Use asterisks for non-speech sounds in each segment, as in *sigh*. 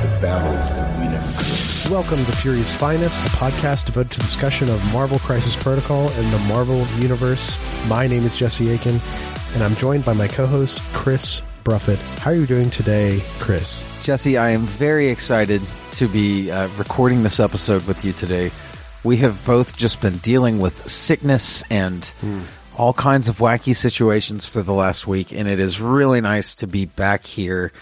the battles that we never could. Welcome to Fury's Finest, a podcast devoted to discussion of Marvel Crisis Protocol and the Marvel Universe. My name is Jesse Aiken, and I'm joined by my co-host Chris Bruffett. How are you doing today, Chris? Jesse, I am very excited to be uh, recording this episode with you today. We have both just been dealing with sickness and all kinds of wacky situations for the last week, and it is really nice to be back here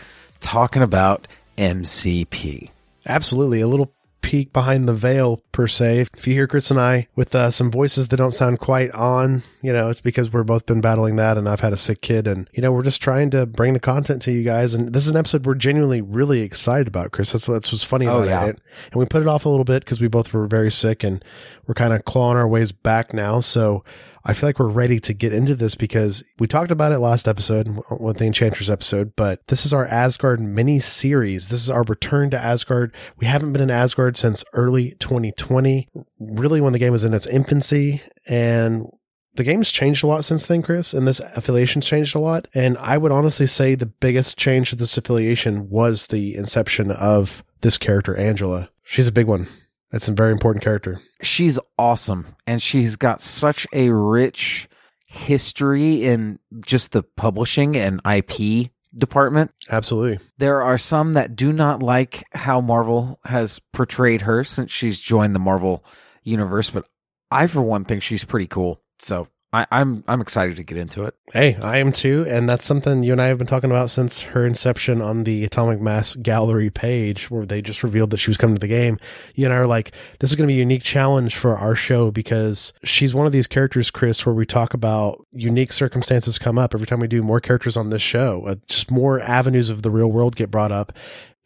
talking about MCP. Absolutely, a little peek behind the veil per se. If you hear Chris and I with uh, some voices that don't sound quite on, you know, it's because we're both been battling that, and I've had a sick kid, and you know, we're just trying to bring the content to you guys. And this is an episode we're genuinely really excited about, Chris. That's what's what's funny Oh, about yeah. it. And we put it off a little bit because we both were very sick, and we're kind of clawing our ways back now. So. I feel like we're ready to get into this because we talked about it last episode with the Enchantress episode, but this is our Asgard mini series. This is our return to Asgard. We haven't been in Asgard since early 2020, really when the game was in its infancy. And the game's changed a lot since then, Chris, and this affiliation's changed a lot. And I would honestly say the biggest change to this affiliation was the inception of this character, Angela. She's a big one. That's a very important character. She's awesome, and she's got such a rich history in just the publishing and IP department. Absolutely. There are some that do not like how Marvel has portrayed her since she's joined the Marvel universe, but I, for one, think she's pretty cool. So I, I'm I'm excited to get into it. Hey, I am too, and that's something you and I have been talking about since her inception on the Atomic Mass Gallery page, where they just revealed that she was coming to the game. You and I are like, this is going to be a unique challenge for our show because she's one of these characters, Chris, where we talk about unique circumstances come up every time we do more characters on this show. Uh, just more avenues of the real world get brought up.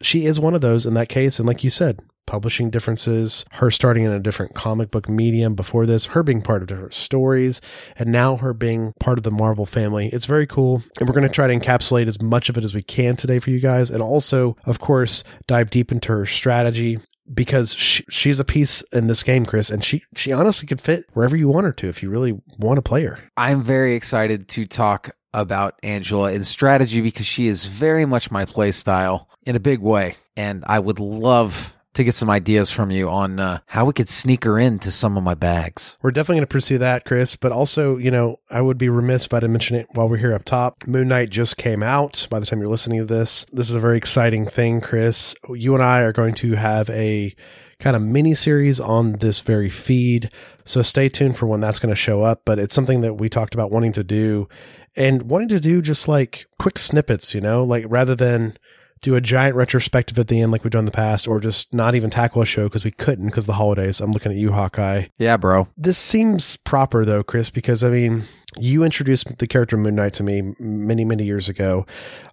She is one of those in that case, and like you said, publishing differences, her starting in a different comic book medium before this, her being part of different stories, and now her being part of the Marvel family. It's very cool. And we're going to try to encapsulate as much of it as we can today for you guys. And also, of course, dive deep into her strategy because she, she's a piece in this game, Chris, and she, she honestly could fit wherever you want her to if you really want to play her. I'm very excited to talk about Angela in strategy because she is very much my play style in a big way. And I would love to get some ideas from you on uh, how we could sneak her into some of my bags. We're definitely going to pursue that, Chris. But also, you know, I would be remiss if I didn't mention it while we're here up top. Moon Knight just came out by the time you're listening to this. This is a very exciting thing, Chris. You and I are going to have a kind of mini series on this very feed. So stay tuned for when that's going to show up. But it's something that we talked about wanting to do and wanting to do just like quick snippets, you know, like rather than do a giant retrospective at the end like we've done in the past, or just not even tackle a show because we couldn't because the holidays. I'm looking at you, Hawkeye. Yeah, bro. This seems proper though, Chris, because I mean, you introduced the character Moon Knight to me many, many years ago.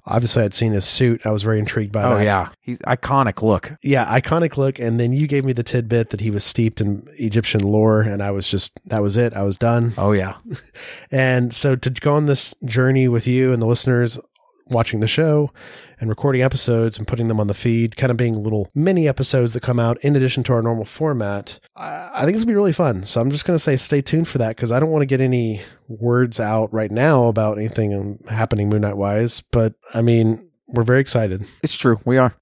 Obviously, I'd seen his suit. I was very intrigued by it. Oh that. yeah, he's iconic look. Yeah, iconic look. And then you gave me the tidbit that he was steeped in Egyptian lore, and I was just, that was it. I was done. Oh yeah, *laughs* And so to go on this journey with you and the listeners watching the show and recording episodes and putting them on the feed, kind of being little mini episodes that come out in addition to our normal format. I, I think it's gonna be really fun. So I'm just gonna say stay tuned for that because I don't want to get any words out right now about anything um, happening Moon Knight wise. But I mean, we're very excited. *laughs* It's true. We are.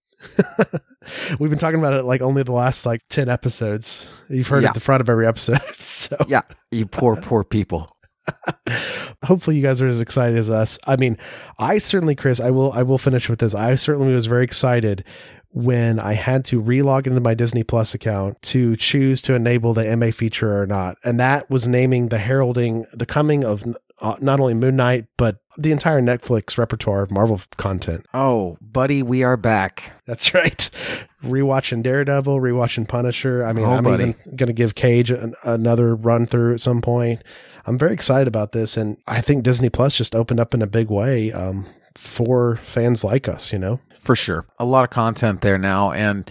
We've been talking about it like only the last like 10 episodes. You've heard Yeah. at the front of every episode. *laughs* So Yeah. You poor, poor people. *laughs* hopefully you guys are as excited as us. I mean, I certainly, Chris, I will, I will finish with this. I certainly was very excited when I had to relog into my Disney Plus account to choose to enable the MA feature or not. And that was naming the heralding the coming of uh, not only Moon Knight, but the entire Netflix repertoire of Marvel content. Oh, buddy, we are back. That's right. Rewatching Daredevil, rewatching Punisher. I mean, Oh, I'm buddy. even going to give Cage an, another run through at some point. I'm very excited about this, and I think Disney Plus just opened up in a big way um, for fans like us. You know, For sure. A lot of content there now. And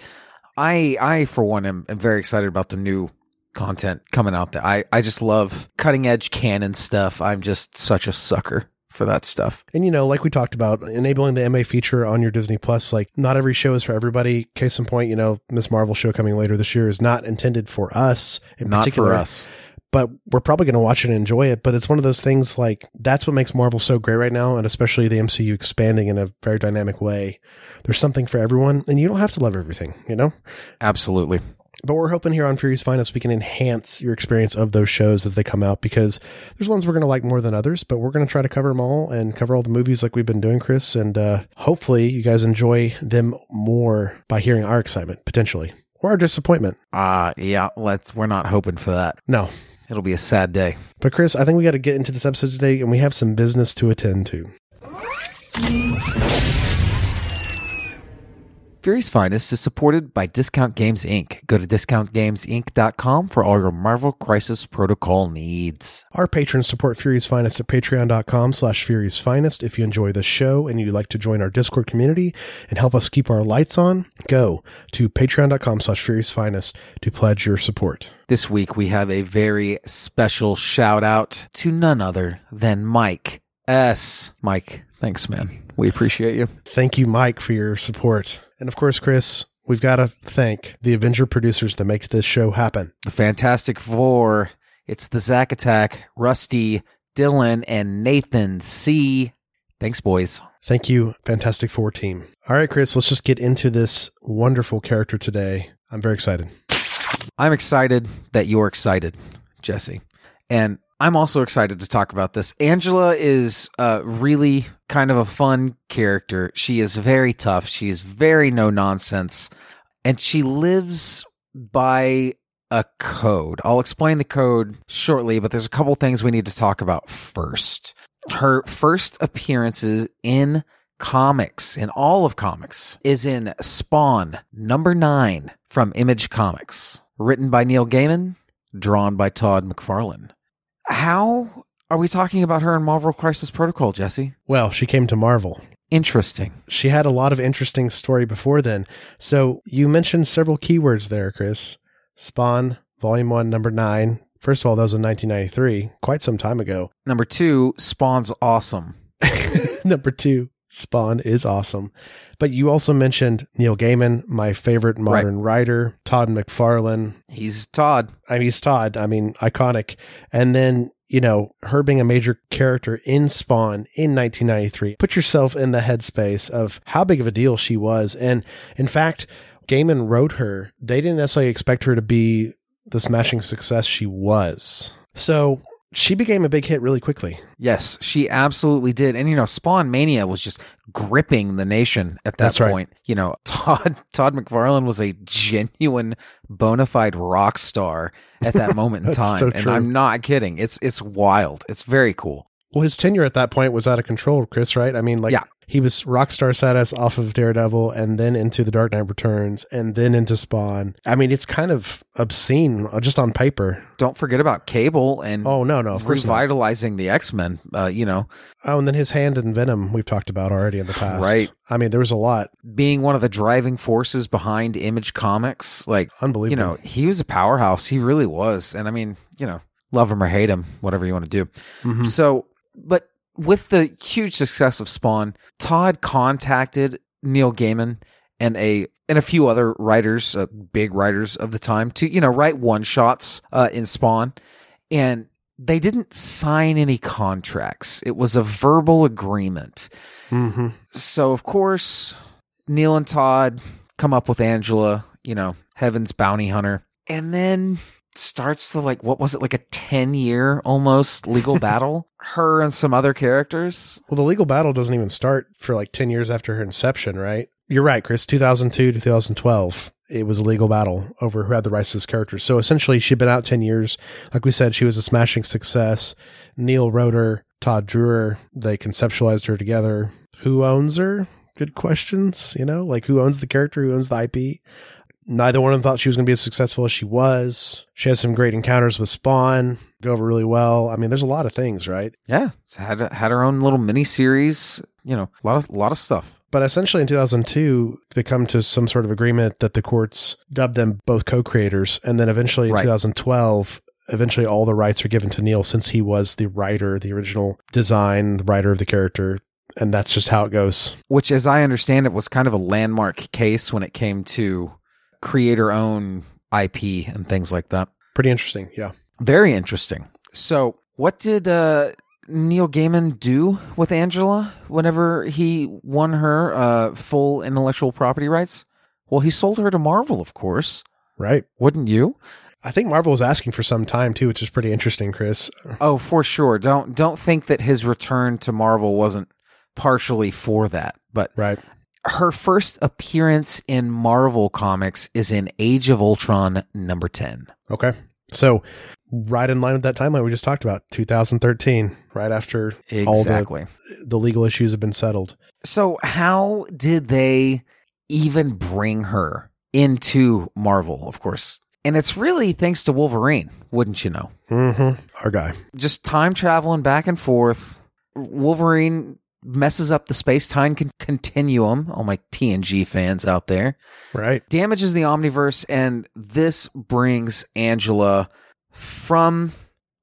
I, I, for one, am, am very excited about the new content coming out there. I, I just love cutting edge canon stuff. I'm just such a sucker for that stuff. and you know, like we talked about, enabling the MA feature on your Disney Plus. Like, not every show is for everybody. Case in point, you know, Ms. Marvel show coming later this year is not intended for us in Not particular. for us. But we're probably going to watch it and enjoy it. But it's one of those things like that's what makes Marvel so great right now, and especially the MCU expanding in a very dynamic way. There's something for everyone, and you don't have to love everything, you know? Absolutely. But we're hoping here on Fury's Finest we can enhance your experience of those shows as they come out because there's ones we're going to like more than others, but we're going to try to cover them all and cover all the movies like we've been doing, Chris. And uh, hopefully you guys enjoy them more by hearing our excitement, potentially, or our disappointment. Uh, yeah, let's, we're not hoping for that. No. It'll be a sad day. But Chris, I think we got to get into this episode today and we have some business to attend to. Fury's Finest is supported by Discount Games Inc. Go to discountgamesinc.com for all your Marvel Crisis Protocol needs. Our patrons support Fury's Finest at patreon.com slash Fury's Finest. If you enjoy the show and you'd like to join our Discord community and help us keep our lights on, go to patreon.com slash Fury's Finest to pledge your support. This week we have a very special shout out to none other than Mike S. Mike, thanks, man. We appreciate you. Thank you, Mike, for your support. And of course, Chris, we've got to thank the Avenger producers that make this show happen. The Fantastic Four. It's the Zack Attack, Rusty, Dylan, and Nathan C. Thanks, boys. Thank you, Fantastic Four team. All right, Chris, let's just get into this wonderful character today. I'm very excited. I'm excited that you're excited, Jesse. And I'm also excited to talk about this. Angela is uh, really kind of a fun character. She is very tough. She is very no nonsense. And she lives by a code. I'll explain the code shortly, but there's a couple things we need to talk about first. Her first appearances in comics, in all of comics, is in Spawn number nine from Image Comics, written by Neil Gaiman, drawn by Todd McFarlane. How are we talking about her in Marvel Crisis Protocol, Jesse? Well, she came to Marvel. Interesting. She had a lot of interesting story before then. So you mentioned several keywords there, Chris. Spawn, Volume 1, Number 9. First of all, that was in 1993, quite some time ago. Number two, Spawn's awesome. *laughs* Number 2, Spawn is awesome. But you also mentioned Neil Gaiman, my favorite modern writer, Todd McFarlane. He's Todd. I mean, he's Todd. I mean, iconic. And then, you know, her being a major character in Spawn in 1993. Put yourself in the headspace of how big of a deal she was. And in fact, Gaiman wrote her. They didn't necessarily expect her to be the smashing success she was. So she became a big hit really quickly. Yes, she absolutely did. And you know, Spawn Mania was just gripping the nation at that That's right. point. You know, *laughs* Todd Todd McFarlane was a genuine bona fide rock star at that moment in *laughs* time. so and. I'm not kidding. It's it's wild. It's very cool. Well, his tenure at that point was out of control, Chris, right? I mean, like, Yeah. He was rock star status off of Daredevil and then into The Dark Knight Returns and then into Spawn. I mean, it's kind of obscene uh, just on paper. Don't forget about Cable and Oh, no, no, of course not. revitalizing the X Men. Uh, you know, Oh, and then his hand in Venom, we've talked about already in the past. Right. I mean, there was a lot. being one of the driving forces behind Image Comics, like Unbelievable. you know, he was a powerhouse. He really was. And I mean, you know, love him or hate him, whatever you want to do. Mhm. So, but with the huge success of Spawn, Todd contacted Neil Gaiman and a and a few other writers, uh, big writers of the time, to you know write one shots uh, in Spawn, and they didn't sign any contracts. It was a verbal agreement. Mm-hmm. So of course, Neil and Todd come up with Angela, you know, Heaven's bounty hunter, and then starts the like what was it like a 10 year almost legal *laughs* battle her and some other characters Well, the legal battle doesn't even start for like 10 years after her inception, right? You're right, Chris. 2002 2012 it was a legal battle over who had the rights to this character. So essentially, she'd been out 10 years. Like we said, she was a smashing success. Neil wrote her, Todd drew her. They conceptualized her together. Who owns her? Good questions. You know, like who owns the character? Who owns the IP? Neither one of them thought she was going to be as successful as she was. She has some great encounters with Spawn, go over really well. I mean, there's a lot of things, right? yeah had had her own little mini series you know a lot of a lot of stuff But essentially, in 2002, they come to some sort of agreement that the courts dubbed them both co-creators, and then eventually in Right. 2012, eventually all the rights are given to Neil since he was the writer, the original design, the writer of the character, and that's just how it goes. which as i understand it was kind of a landmark case when it came to creator own ip and things like that Pretty interesting, yeah. very interesting so what did uh Neil Gaiman do with Angela whenever he won her uh, full intellectual property rights? Well, he sold her to Marvel, of course. Right. Wouldn't you? I think Marvel was asking for some time too, which is pretty interesting, Chris. Oh, for sure. Don't don't think that his return to Marvel wasn't partially for that. But Right. Her first appearance in Marvel comics is in Age of Ultron number 10. Okay. So, right in line with that timeline we just talked about, 2013, right after all the, the legal issues have been settled. So, how did they even bring her into Marvel, of course? And it's really thanks to Wolverine, wouldn't you know? Mm-hmm. Our guy. Just time traveling back and forth. Wolverine messes up the space time con- continuum. All my TNG fans out there. Right. Damages the omniverse, and this brings Angela from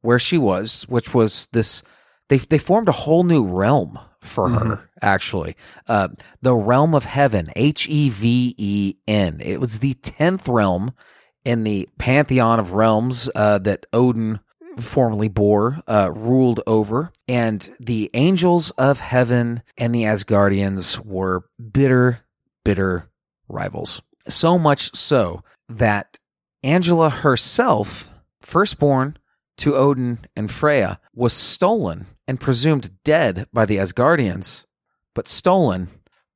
where she was, which was this. They they formed a whole new realm for her. Actually, uh, the realm of heaven, H E V E N. It was the tenth realm in the pantheon of realms uh, that Odin formerly bore uh, ruled over, and the angels of heaven and the Asgardians were bitter, bitter rivals. So much so that Angela herself, firstborn to Odin and Freya, was stolen and presumed dead by the Asgardians, but stolen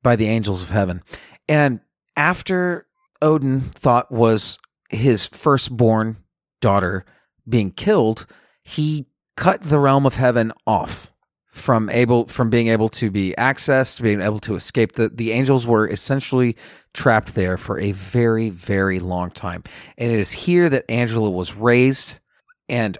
by the angels of heaven. And after Odin thought was his firstborn daughter being killed, he cut the realm of heaven off from able from being able to be accessed, being able to escape. The the angels were essentially trapped there for a very, very long time. And it is here that Angela was raised and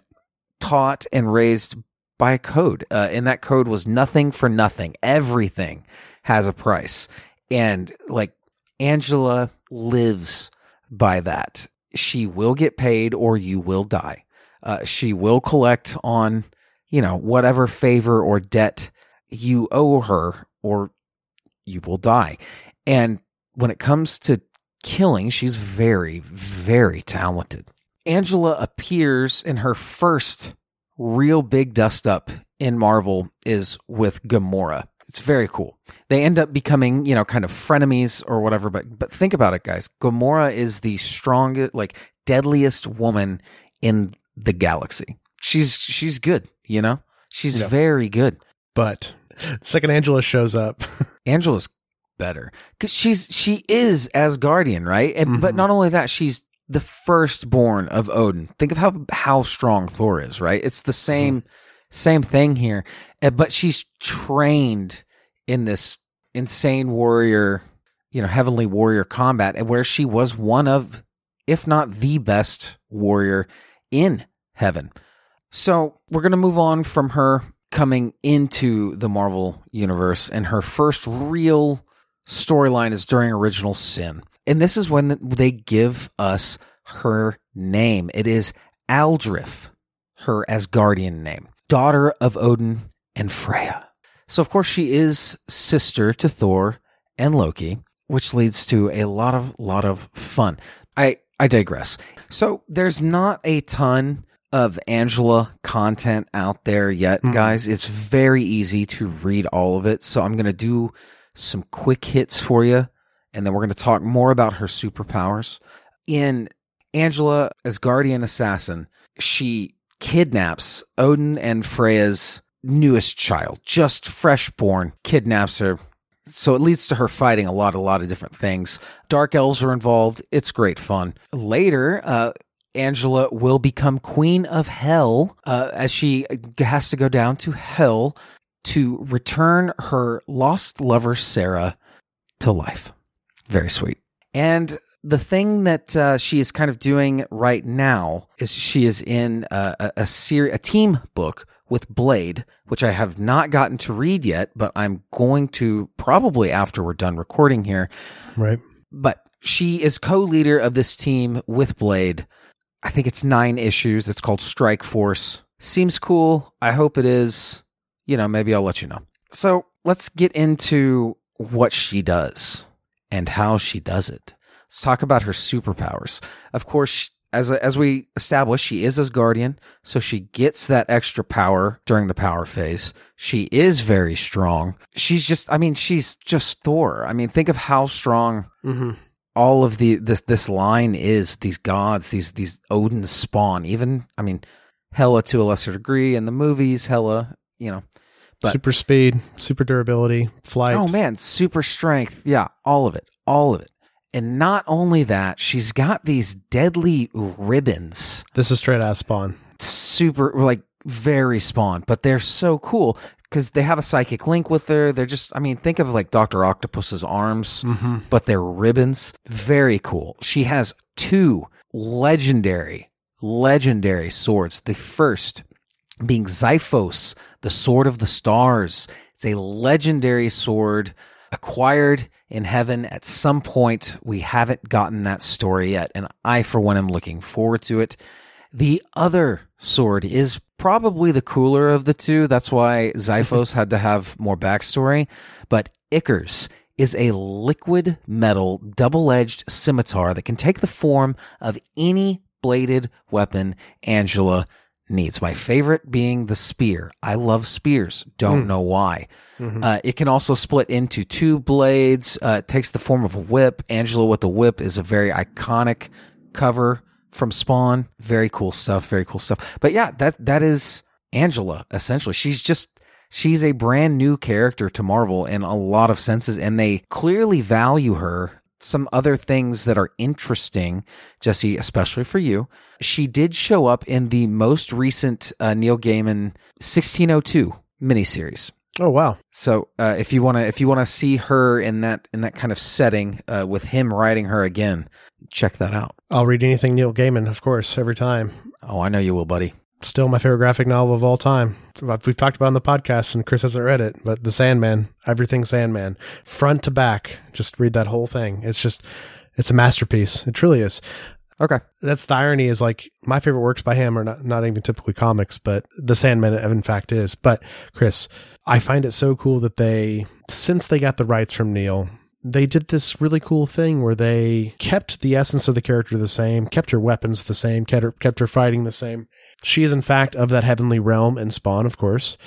taught and raised by a code. Uh, and that code was nothing for nothing. Everything has a price. And like Angela lives by that. She will get paid or you will die. Uh, she will collect on, you know, whatever favor or debt you owe her or you will die. And when it comes to killing, she's very, very talented. Angela appears in her first real big dust up in Marvel is with Gamora. It's very cool. They end up becoming, you know, kind of frenemies or whatever, but but think about it guys. Gamora is the strongest like deadliest woman in the galaxy. She's she's good, you know? She's Yeah. very good. But second Angela shows up. *laughs* Angela's better because she's she is Asgardian, right? And but not only that, she's the firstborn of Odin. Think of how how strong Thor is, right? It's the same same thing here, Uh, but she's trained in this insane warrior, you know, heavenly warrior combat, and where she was one of, if not the best warrior in heaven. So we're going to move on from her coming into the Marvel universe, and her first real storyline is during Original Sin. And this is when they give us her name. It is Aldrif, her Asgardian name, daughter of Odin and Freya. So, of course, she is sister to Thor and Loki, which leads to a lot of lot of fun. I I digress. So there's not a ton of Angela content out there yet, guys. It's very easy to read all of it. So I'm going to do some quick hits for you, and then we're going to talk more about her superpowers. In Angela Asgardian Assassin, she kidnaps Odin and Freya's newest child, just fresh born, kidnaps her. So it leads to her fighting a lot, a lot of different things. Dark elves are involved. It's great fun. Later, uh, Angela will become queen of hell uh, as she has to go down to hell to return her lost lover Sera to life. Very sweet. And the thing that uh, she is kind of doing right now is she is in a, a, a, ser- a team book with Blade, which I have not gotten to read yet, but I'm going to probably after we're done recording here. Right. But she is co leader of this team with Blade. I think it's nine issues. It's called Strike Force. Seems cool. I hope it is. You know, maybe I'll let you know. So let's get into what she does and how she does it. Let's talk about her superpowers. Of course, as as we established, she is Asgardian, so she gets that extra power during the power phase. She is very strong. She's just, I mean, she's just Thor. I mean, think of how strong Mm-hmm. all of the this this line is. These gods, these these Odin's spawn. Even, I mean, Hela to a lesser degree in the movies. Hela, you know, But- super speed, super durability, flight. Oh man, super strength. Yeah, all of it. All of it. And not only that, she's got these deadly ribbons. This is straight out of Spawn. Super like very spawn, but they're so cool because they have a psychic link with her. They're just I mean, think of like Dr. Octopus's arms, mm-hmm. but they're ribbons. Very cool. She has two legendary, legendary swords. The first being Xiphos, the sword of the stars. It's a legendary sword acquired in heaven at some point. We haven't gotten that story yet, and I, for one, am looking forward to it. The other sword is probably the cooler of the two. That's why Xiphos had to have more backstory. But Ichor is a liquid metal double edged scimitar that can take the form of any bladed weapon Angela needs. My favorite being the spear. I love spears. Don't know why. Uh, it can also split into two blades. Uh, it takes the form of a whip. Angela with the whip is a very iconic cover from Spawn. Very cool stuff. Very cool stuff. But yeah, that that is Angela essentially. She's just she's a brand new character to Marvel in a lot of senses, and they clearly value her. Some other things that are interesting, Jesse, especially for you. She did show up in the most recent uh, Neil Gaiman 1602 miniseries. Oh wow. So uh, if you want to if you want to see her in that in that kind of setting uh, with him writing her again, check that out. I'll read anything Neil Gaiman, of course, every time. Oh, I know you will, buddy. Still my favorite graphic novel of all time. We've talked about it on the podcast, and Chris hasn't read it, but The Sandman, everything Sandman, front to back. Just read that whole thing. It's just, it's a masterpiece. It truly is. Okay. That's the irony is like my favorite works by him are not, not even typically comics, but The Sandman in fact is. But Chris, I find it so cool that they, since they got the rights from Neil, they did this really cool thing where they kept the essence of the character the same, kept her weapons the same, kept her, kept her fighting the same. She is in fact of that heavenly realm and Spawn, of course,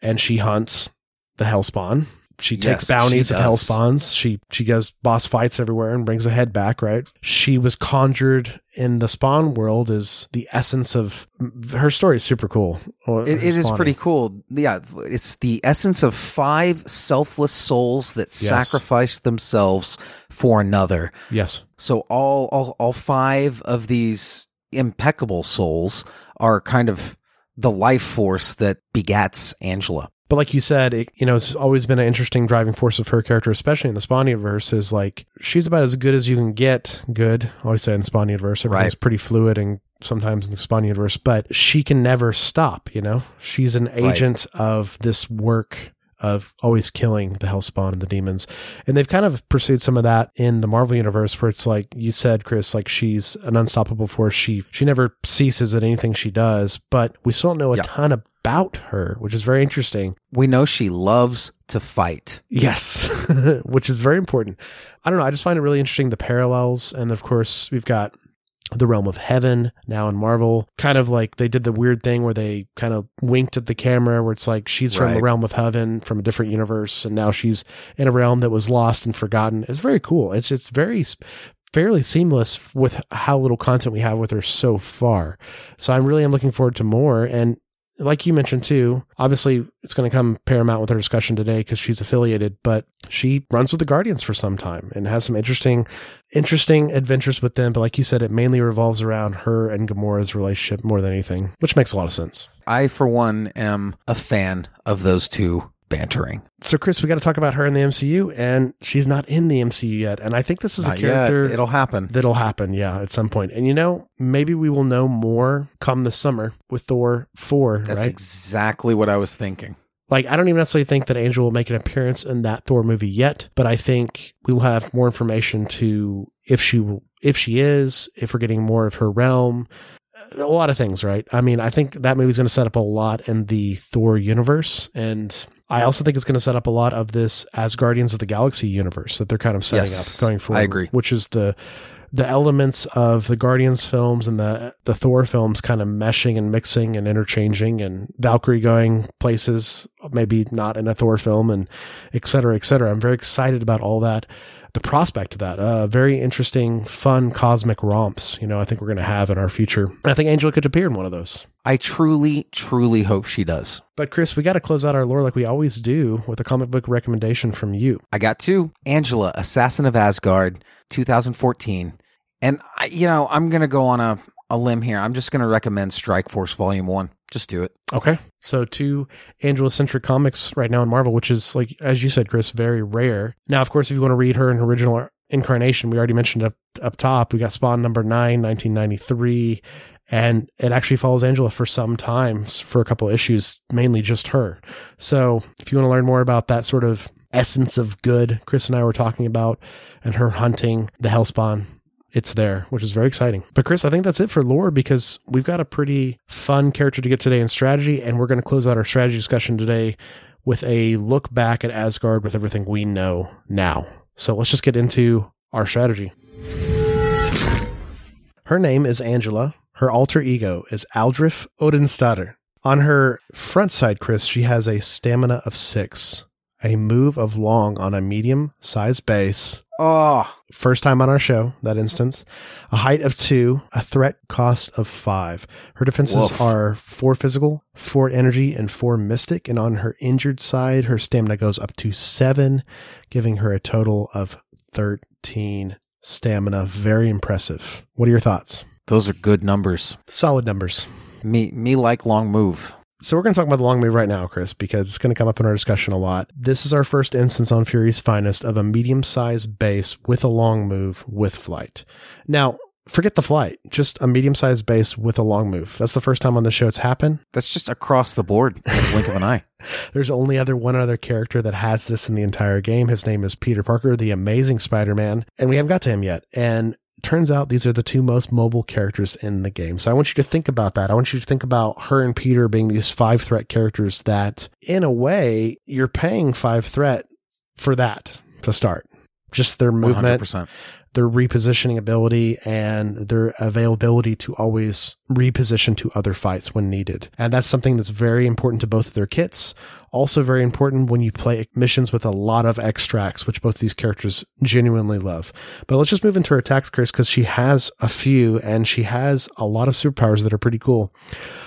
and she hunts the Hellspawn. She takes Yes, bounties she of. Hellspawns. She she does boss fights everywhere and brings a head back. Right. She was conjured in the Spawn world as the essence of her story. Is super cool. Oh, it, it is pretty cool. Yeah, it's the essence of five selfless souls that sacrifice themselves for another. Yes. So all, all all five of these impeccable souls are kind of the life force that begats Angela. But like you said, it, you know, it's always been an interesting driving force of her character, especially in the Spawn universe, is like she's about as good as you can get good. I always say in Spawn universe, everything's Right. pretty fluid and sometimes in the Spawn universe, but she can never stop, you know? She's an agent of this work of always killing the Hellspawn and the demons. And they've kind of pursued some of that in the Marvel universe where it's like you said, Chris, like she's an unstoppable force. She she never ceases at anything she does, but we still don't know a Yeah. ton about her, which is very interesting. We know she loves to fight. Yes, *laughs* which is very important. I don't know. I just find it really interesting the parallels. And of course, we've got the realm of heaven now in Marvel. Kind of like they did the weird thing where they kind of winked at the camera where it's like she's from the realm of heaven from a different universe and now she's in a realm that was lost and forgotten. It's very cool. It's just very fairly seamless with how little content we have with her so far. So I'm really am looking forward to more and like you mentioned too, obviously it's going to come paramount with her discussion today because she's affiliated, but she runs with the Guardians for some time and has some interesting, interesting adventures with them. But like you said, it mainly revolves around her and Gamora's relationship more than anything, which makes a lot of sense. I, for one, am a fan of those two bantering. So, Chris, we got to talk about her in the MCU, and she's not in the MCU yet. And I think this is Not a yet. character It'll happen. that'll happen, yeah, at some point. And you know, maybe we will know more come the summer with Thor 4, That's right? exactly what I was thinking. like I don't even necessarily think that Angel will make an appearance in that Thor movie yet, but I think we will have more information to if she will, if she is, if we're getting more of her realm, a lot of things, right? I mean, I think that movie's going to set up a lot in the Thor universe, and I also think it's going to set up a lot of this as Guardians of the Galaxy universe that they're kind of setting Yes, up going forward. I agree. which is the the elements of the Guardians films and the the Thor films kind of meshing and mixing and interchanging and Valkyrie going places maybe not in a Thor film and et cetera, et cetera. I'm very excited about all that. The prospect of that, uh, very interesting, fun cosmic romps. You know, I think we're going to have in our future. And I think Angela could appear in one of those. I truly, truly hope she does. But Chris, we got to close out our lore like we always do with a comic book recommendation from you. I got two Angela, Assassin of Asgard, 2014. And, I, you know, I'm going to go on a, a limb here. I'm just going to recommend Strike Force Volume 1. Just do it. Okay. So two Angela centric comics right now in Marvel, which is like as you said, Chris, very rare. Now, of course, if you want to read her in her original incarnation, we already mentioned up up top, we got Spawn number nine, 1993. And it actually follows Angela for some time for a couple issues, mainly just her. So if you want to learn more about that sort of essence of good Chris and I were talking about and her hunting the Hellspawn, it's there, which is very exciting. But Chris, I think that's it for lore because we've got a pretty fun character to get today in strategy, and we're going to close out our strategy discussion today with a look back at Asgard with everything we know now. So let's just get into our strategy. Her name is Angela. Her alter ego is Aldrif Odinsdottir. On her front side, Chris, she has a stamina of six, a move of long on a medium sized base, Oh, First time on our show, that instance. A height of two, a threat cost of five. Her defenses Woof. are four physical, four energy, and four mystic. And on her injured side, her stamina goes up to seven, giving her a total of 13 stamina. Very impressive. What are your thoughts? those are good numbers. Solid numbers. Me, me like long move. So we're going to talk about the long move right now, Chris, because it's going to come up in our discussion a lot. This is our first instance on Fury's Finest of a medium-sized base with a long move with flight. Now, forget the flight, just a medium-sized base with a long move. That's the first time on the show it's happened. That's just across the board, in blink of an eye. *laughs* There's only other one other character that has this in the entire game. His name is Peter Parker, the Amazing Spider-Man, and we haven't got to him yet. And turns out these are the two most mobile characters in the game. So I want you to think about that. I want you to think about her and Peter being these five threat characters that, in a way, you're paying five threat for that to start. Just their movement, 100%. their repositioning ability and their availability to always reposition to other fights when needed. And that's something that's very important to both of their kits. Also very important when you play missions with a lot of extracts, which both these characters genuinely love. But let's just move into her attacks, Chris, because she has a few and she has a lot of superpowers that are pretty cool.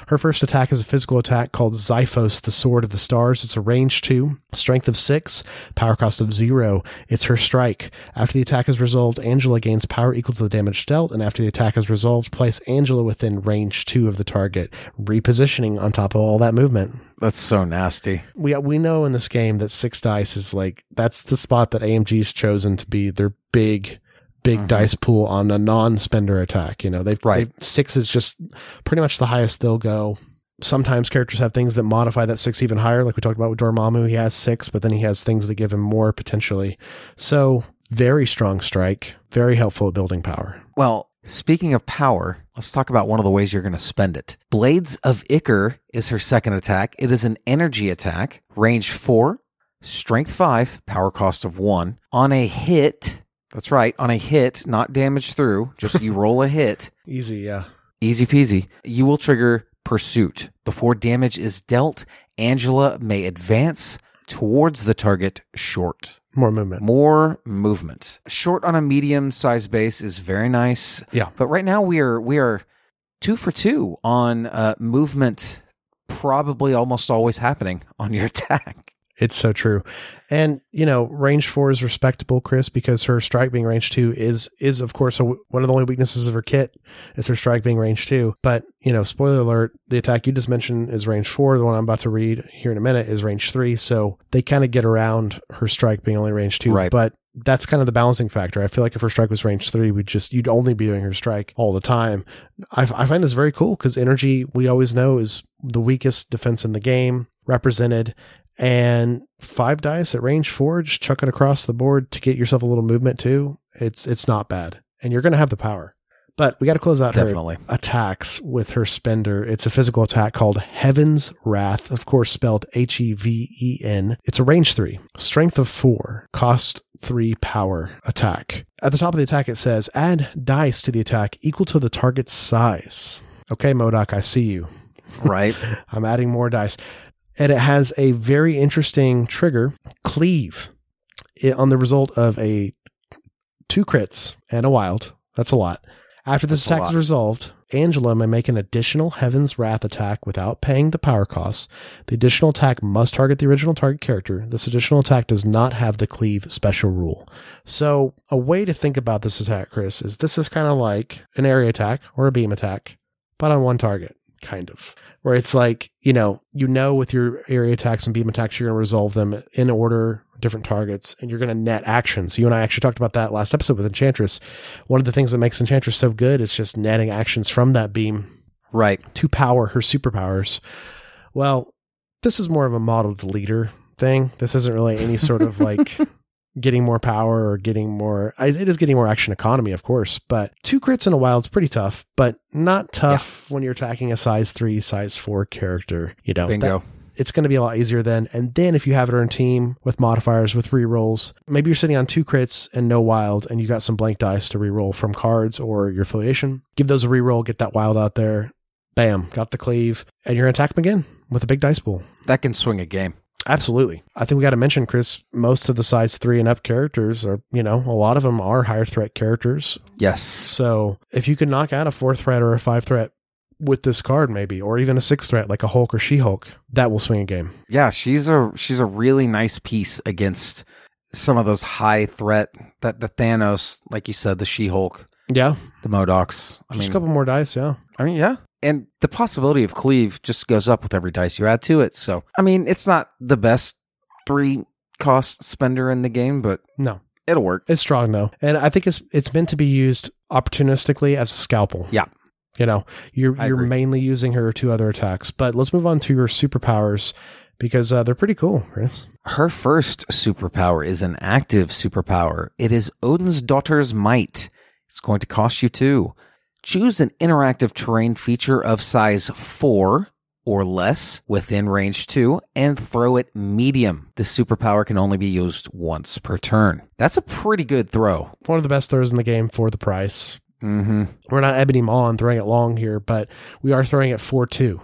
Her first attack is a physical attack called Xiphos, the Sword of the Stars. It's a range two, strength of six, power cost of zero. It's her strike. After the attack is resolved, Angela gains power equal to the damage dealt, and after the attack is resolved, place Angela within range two of the target, repositioning on top of all that movement. That's so nasty. We we know in this game that six dice is like that's the spot that AMG's chosen to be their big big mm-hmm. dice pool on a non-spender attack. You know, they've, Right. they've six is just pretty much the highest they'll go. sometimes characters have things that modify that six even higher. Like we talked about with Dormammu, he has six, but then he has things that give him more potentially. So very strong strike, very helpful at building power. Well, speaking of power, let's talk about one of the ways you're going to spend it. Blades of Ichor is her second attack. It is an energy attack, range four, strength five, power cost of one. On a hit, that's right, on a hit, not damage through, just you *laughs* roll a hit, Easy, yeah. easy peasy, you will trigger pursuit. Before damage is dealt, Angela may advance towards the target short. More movement. More movement. Short on a medium sized base is very nice. Yeah. But right now we are we are two for two on uh, movement probably almost always happening on your *laughs* attack. It's so true. And, you know, range four is respectable, Chris, because her strike being range two is, is of course, a, one of the only weaknesses of her kit is her strike being range two. But, you know, spoiler alert, the attack you just mentioned is range four. The one I'm about to read here in a minute is range three. So they kind of get around her strike being only range two. Right. But that's kind of the balancing factor. I feel like if her strike was range three, we'd just, you'd only be doing her strike all the time. I, I find this very cool because energy, we always know, is the weakest defense in the game, represented and five dice at range four, just chuck it across the board to get yourself a little movement too. It's it's not bad, and you're going to have the power. But we got to close out Definitely. her attacks with her spender. It's a physical attack called Heaven's Wrath, of course spelled H E V E N. It's a range three, strength of four, cost three power attack. At the top of the attack, it says add dice to the attack equal to the target's size. Okay, MODOK, I see you. Right? *laughs* I'm adding more dice. And it has a very interesting trigger, cleave, it, on the result of a two crits and a wild. That's a lot. After this That's attack is resolved, Angela may make an additional Heaven's Wrath attack without paying the power costs. The additional attack must target the original target character. This additional attack does not have the cleave special rule. So, a way to think about this attack, Chris, is this is kind of like an area attack or a beam attack, but on one target, kind of. Where it's like, you know, you know with your area attacks and beam attacks, you're going to resolve them in order, different targets, and you're going to net actions. You and I actually talked about that last episode with Enchantress. One of the things that makes Enchantress so good is just netting actions from that beam Right. to power her superpowers. Well, this is more of a modeled leader thing. This isn't really any sort of like *laughs* getting more power or getting more it is getting more action economy, of course, but two crits in a wild's pretty tough, but not tough when you're attacking a size three, size four character. You know, Bingo. that- it's going to be a lot easier then. And then if you have it on team with modifiers, with rerolls, maybe you're sitting on two crits and no wild, and you got some blank dice to reroll from cards or your affiliation. Give those a reroll, get that wild out there. Bam, got the cleave, and you're going to attack them again with a big dice pool. That can swing a game. Absolutely. I think we got to mention, Chris, most of the size three and up characters are, you know, a lot of them are higher threat characters. Yes. So if you can knock out a four threat or a five threat with this card, maybe, or even a six threat like a Hulk or She Hulk, that will swing a game. Yeah, she's a she's a really nice piece against some of those high threat that the Thanos, like you said, the She-Hulk, Yeah. the MODOKs. I Just mean, a couple more dice. Yeah. I mean, yeah. And the possibility of cleave just goes up with every dice you add to it. So, I mean, it's not the best three cost spender in the game, but No. it'll work. It's strong though, and I think it's it's meant to be used opportunistically as a scalpel. Yeah. you know, you're I you're agree. mainly using her two other attacks. But let's move on to your superpowers because uh, they're pretty cool, Chris. Her first superpower is an active superpower. It is Odin's daughter's might. It's going to cost you two. Choose an interactive terrain feature of size four or less within range two and throw it medium. The superpower can only be used once per turn. That's a pretty good throw. One of the best throws in the game for the price. Mm-hmm. We're not Ebony Maw and throwing it long here, but we are throwing it four two.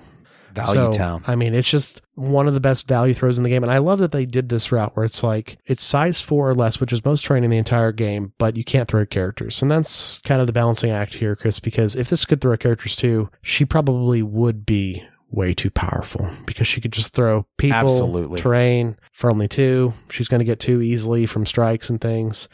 Value So, town. I mean, it's just one of the best value throws in the game. And I love that they did this route where it's like it's size four or less, which is most terrain in the entire game, but you can't throw characters. And that's kind of the balancing act here, Chris, because if this could throw characters too, she probably would be way too powerful because she could just throw people, Absolutely. terrain for only two. She's going to get two easily from strikes and things.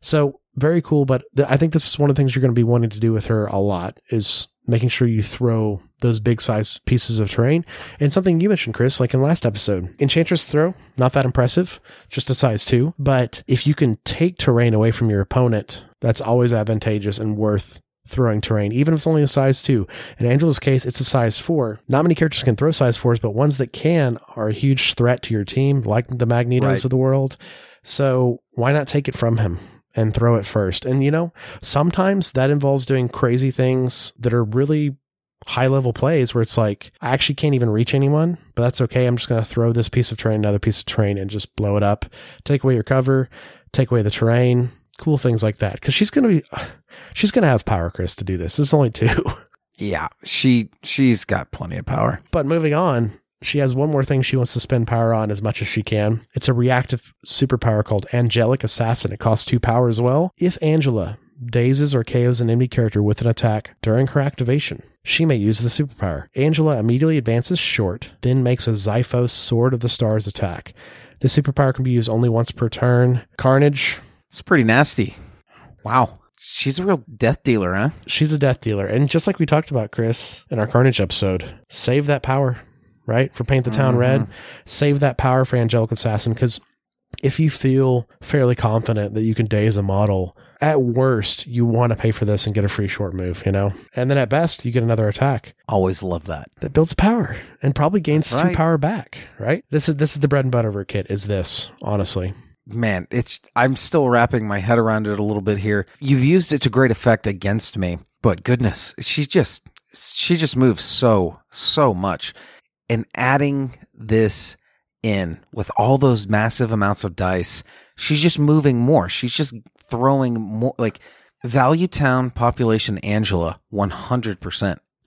So very cool. But th- I think this is one of the things you're going to be wanting to do with her a lot is making sure you throw those big size pieces of terrain. And something you mentioned, Chris, like in last episode, Enchantress throw, not that impressive, just a size two. But if you can take terrain away from your opponent, that's always advantageous and worth throwing terrain, even if it's only a size two. In Angela's case, it's a size four. Not many characters can throw size fours, but ones that can are a huge threat to your team, like the Magnetos Right. of the world. So why not take it from him? And throw it first. And you know, sometimes that involves doing crazy things that are really high level plays where it's like, I actually can't even reach anyone, but that's okay. I'm just going to throw this piece of terrain, another piece of terrain, and just blow it up. Take away your cover, take away the terrain, cool things like that. Cause she's going to be, *sighs* she's going to have power, Chris, to do this. Is only two. *laughs* Yeah, she she's got plenty of power. but moving on, she has one more thing she wants to spend power on as much as she can. It's a reactive superpower called Angelic Assassin. It costs two power as well. If Angela dazes or KOs an enemy character with an attack during her activation, she may use the superpower. Angela immediately advances short, then makes a Xiphos Sword of the Stars attack. The superpower can be used only once per turn. Carnage, It's pretty nasty. Wow, she's a real death dealer, huh? she's a death dealer. And just like we talked about, Chris, in our Carnage episode, save that power, right? For Paint the Town mm-hmm. Red. Save that power for Angelic Assassin because if you feel fairly confident that you can daze a model, at worst, you want to pay for this and get a free short move, you know? And then at best, you get another attack Always love that. that builds power and probably gains That's two power back, right? This is this is the bread and butter of her kit, is this, honestly. Man, it's I'm still wrapping my head around it a little bit here. You've used it to great effect against me, but goodness, she's just she just moves so so much. And adding this in with all those massive amounts of dice, she's just moving more. She's just throwing more like Value Town population Angela 100%. *laughs*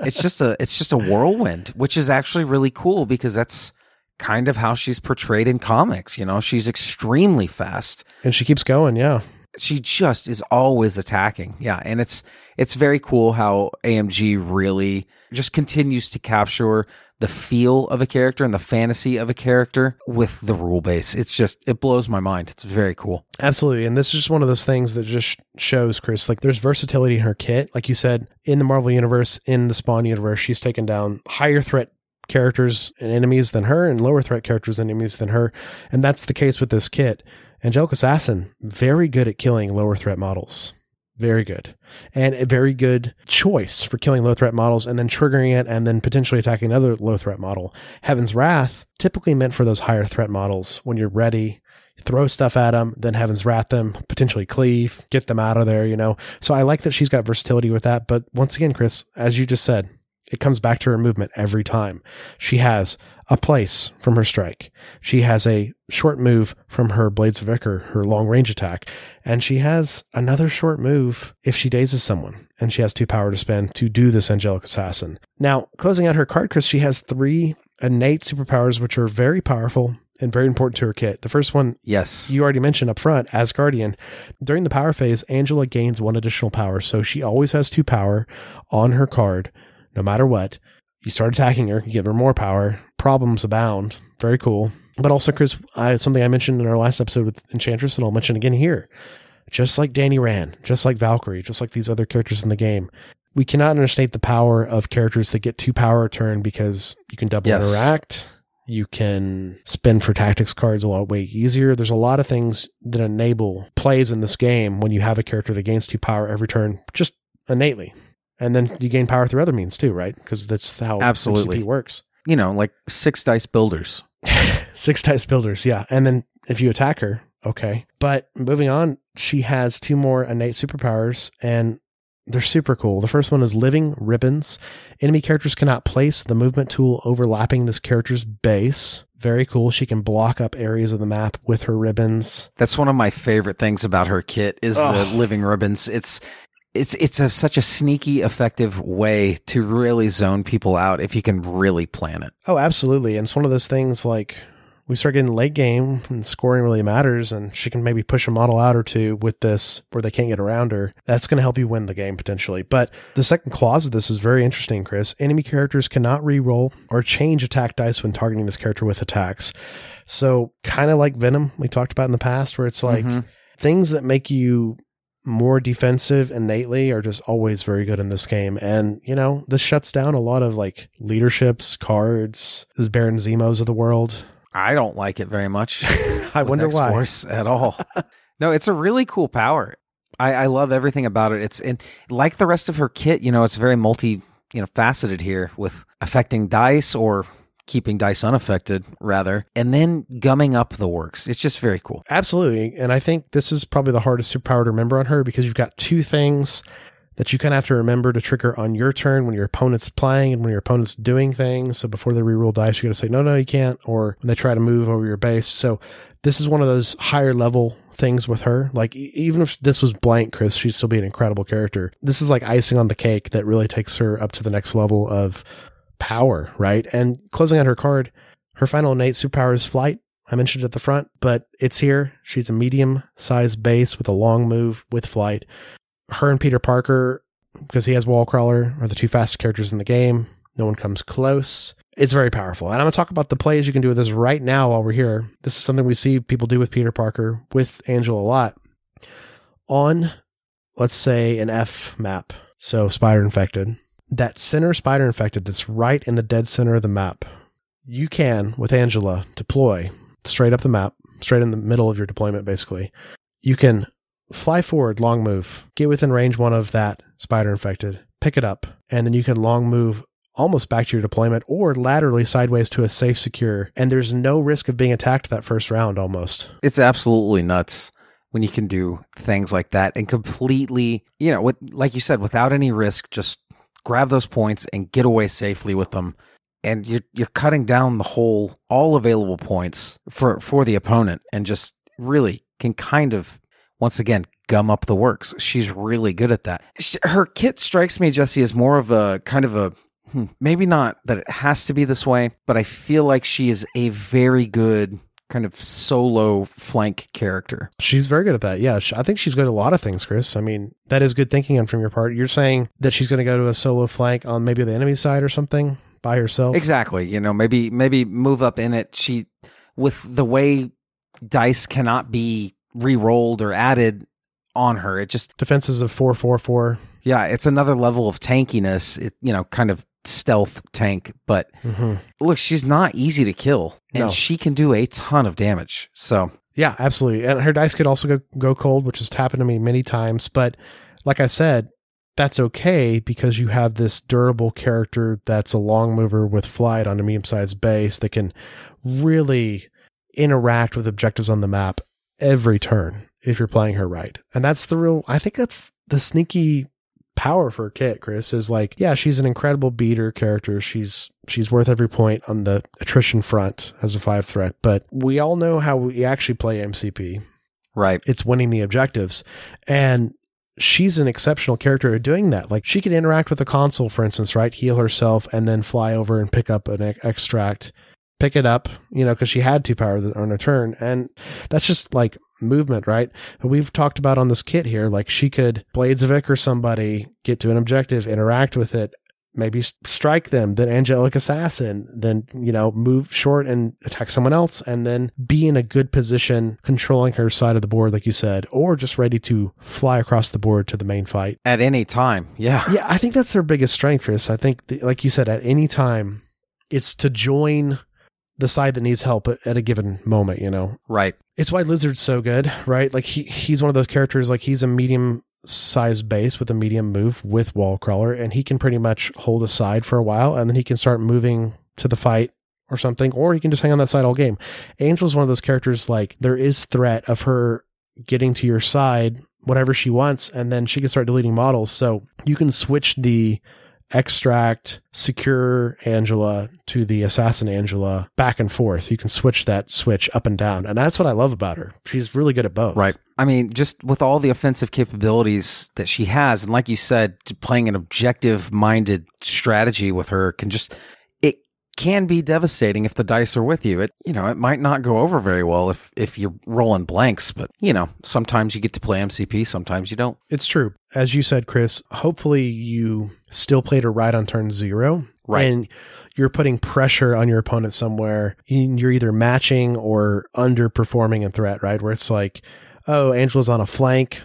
it's just a it's just a whirlwind, which is actually really cool because that's kind of how she's portrayed in comics. You know, she's extremely fast. And she keeps going, yeah. She just is always attacking. Yeah, and it's it's very cool how AMG really just continues to capture the feel of a character and the fantasy of a character with the rule base. It's just it blows my mind. It's very cool. Absolutely. And this is just one of those things that just shows, Chris, like there's versatility in her kit. Like you said, in the Marvel Universe, in the Spawn universe, she's taken down higher threat characters and enemies than her and lower threat characters and enemies than her. And that's the case with this kit. Angelic Assassin, very good at killing lower threat models. Very good. And a very good choice for killing low threat models and then triggering it and then potentially attacking another low threat model. Heaven's Wrath, typically meant for those higher threat models when you're ready throw stuff at them, then Heaven's Wrath them, potentially cleave, get them out of there, you know. So I like that she's got versatility with that. But once again, Chris, as you just said, it comes back to her movement every time. She has a place from her strike. She has a short move from her Blades of Ichor, her long range attack. And she has another short move if she dazes someone. And she has two power to spend to do this Angelic Assassin. Now, closing out her card, Chris, she has three innate superpowers, which are very powerful and very important to her kit. The first one Yes. you already mentioned up front, Asgardian. During the power phase, Angela gains one additional power. So she always has two power on her card, no matter what. You start attacking her, you give her more power. Problems abound. Very cool. But also, Chris, I, something I mentioned in our last episode with Enchantress, and I'll mention again here. Just like Danny Rand, just like Valkyrie, just like these other characters in the game, we cannot understate the power of characters that get two power a turn because you can double Yes. interact. You can spin for tactics cards a lot way easier. There's a lot of things that enable plays in this game when you have a character that gains two power every turn just innately. And then you gain power through other means too, right? Because that's how Absolutely. MCP works. You know, like six dice builders. *laughs* Six dice builders, yeah. And then if you attack her, okay. But moving on, she has two more innate superpowers and they're super cool. The first one is living ribbons. Enemy characters cannot place the movement tool overlapping this character's base. Very cool. She can block up areas of the map with her ribbons. That's one of my favorite things about her kit is the living ribbons. It's it's it's a, such a sneaky, effective way to really zone people out if you can really plan it. Oh, absolutely. And it's one of those things like we start getting late game and scoring really matters, and she can maybe push a model out or two with this where they can't get around her. That's going to help you win the game potentially. But the second clause of this is very interesting, Chris. Enemy characters cannot re-roll or change attack dice when targeting this character with attacks. So kind of like Venom we talked about in the past, where it's like Mhm. things that make you more defensive innately are just always very good in this game. And, you know, this shuts down a lot of like leaderships, cards, this Baron Zemos of the world. I don't like it very much. *laughs* I wonder why. X-Force at all. *laughs* no, it's a really cool power. I, I love everything about it. It's and like the rest of her kit, you know, it's very multi, you know, faceted here with affecting dice or keeping dice unaffected rather, and then gumming up the works. It's just very cool. Absolutely. And I think this is probably the hardest superpower to remember on her because you've got two things that you kind of have to remember to trigger on your turn when your opponent's playing and when your opponent's doing things. So before they reroll dice, you got to say, no, no, you can't. Or when they try to move over your base. So this is one of those higher level things with her. Like even if this was blank, Chris, she'd still be an incredible character. This is like icing on the cake that really takes her up to the next level of power, right? And closing out her card, her final innate superpower is flight. I mentioned it at the front, but it's here. She's a medium sized base with a long move with flight. Her and Peter Parker, because he has wall crawler, are the two fastest characters in the game. No one comes close. It's very powerful. And I'm going to talk about the plays you can do with this right now while we're here. This is something we see people do with Peter Parker, with Angela a lot. On, let's say, an F map, so spider infected, that center spider infected that's right in the dead center of the map, you can, with Angela, deploy straight up the map, straight in the middle of your deployment, basically. You can fly forward, long move, get within range one of that spider infected, pick it up, and then you can long move almost back to your deployment or laterally sideways to a safe secure. And there's no risk of being attacked that first round almost. It's absolutely nuts when you can do things like that and completely, you know, with, like you said, without any risk, just grab those points and get away safely with them. And you're you're cutting down the whole all available points for for the opponent and just really can kind of once again gum up the works. She's really good at that. Her kit strikes me, Jesse, as more of a kind of a hmm, maybe not that it has to be this way, but I feel like she is a very good kind of solo flank character. She's very good at that. Yeah, I think she's good at a lot of things, Chris. I mean, that is good thinking on from your part. You're saying that she's going to go to a solo flank on maybe the enemy side or something by herself. Exactly. You know, maybe maybe move up in it. She with the way dice cannot be re-rolled or added on her. It just Defenses of four four four. yeah, it's another level of tankiness. It you know, kind of stealth tank, but mm-hmm. look, she's not easy to kill and No. she can do a ton of damage. So, Yeah, absolutely. And her dice could also go, go cold, which has happened to me many times. But like I said, that's okay because you have this durable character that's a long mover with flight on a medium sized base that can really interact with objectives on the map every turn if you're playing her right. And that's the real, I think that's the sneaky power for Kit, Chris, is like, yeah, she's an incredible beater character. She's she's worth every point on the attrition front as a five threat. But we all know how we actually play MCP. right. It's winning the objectives. And she's an exceptional character at doing that. Like she could interact with the console, for instance, right? Heal herself and then fly over and pick up an ex- extract, pick it up, you know, because she had two power on her turn. And that's just like movement, right? We've talked about on this kit here, like she could Blades of Ichor somebody, get to an objective, interact with it, maybe strike them, then Angelic Assassin, then, you know, move short and attack someone else, and then be in a good position controlling her side of the board, like you said, or just ready to fly across the board to the main fight. At any time. Yeah. Yeah, I think that's her biggest strength, Chris. I think, the, like you said, at any time, it's to join the side that needs help at, a given moment, you know? Right. It's why Lizard's so good, right? Like he he's one of those characters like he's a medium sized base with a medium move with wall crawler and he can pretty much hold a side for a while and then he can start moving to the fight or something or he can just hang on that side all game. Angel's one of those characters like there is threat of her getting to your side whatever she wants and then she can start deleting models so you can switch the extract secure Angela to the assassin Angela back and forth. You can switch that switch up and down. And that's what I love about her. She's really good at both. Right. I mean, just with all the offensive capabilities that she has, and like you said, playing an objective minded strategy with her can just, can be devastating if the dice are with you. It, you know, it might not go over very well if, if you're rolling blanks, but you know, sometimes you get to play MCP, sometimes you don't. It's true. As you said, Chris, hopefully you still played her ride on turn zero. Right. And you're putting pressure on your opponent somewhere. And You're either matching or underperforming in threat, right? Where it's like, oh, Angela's on a flank,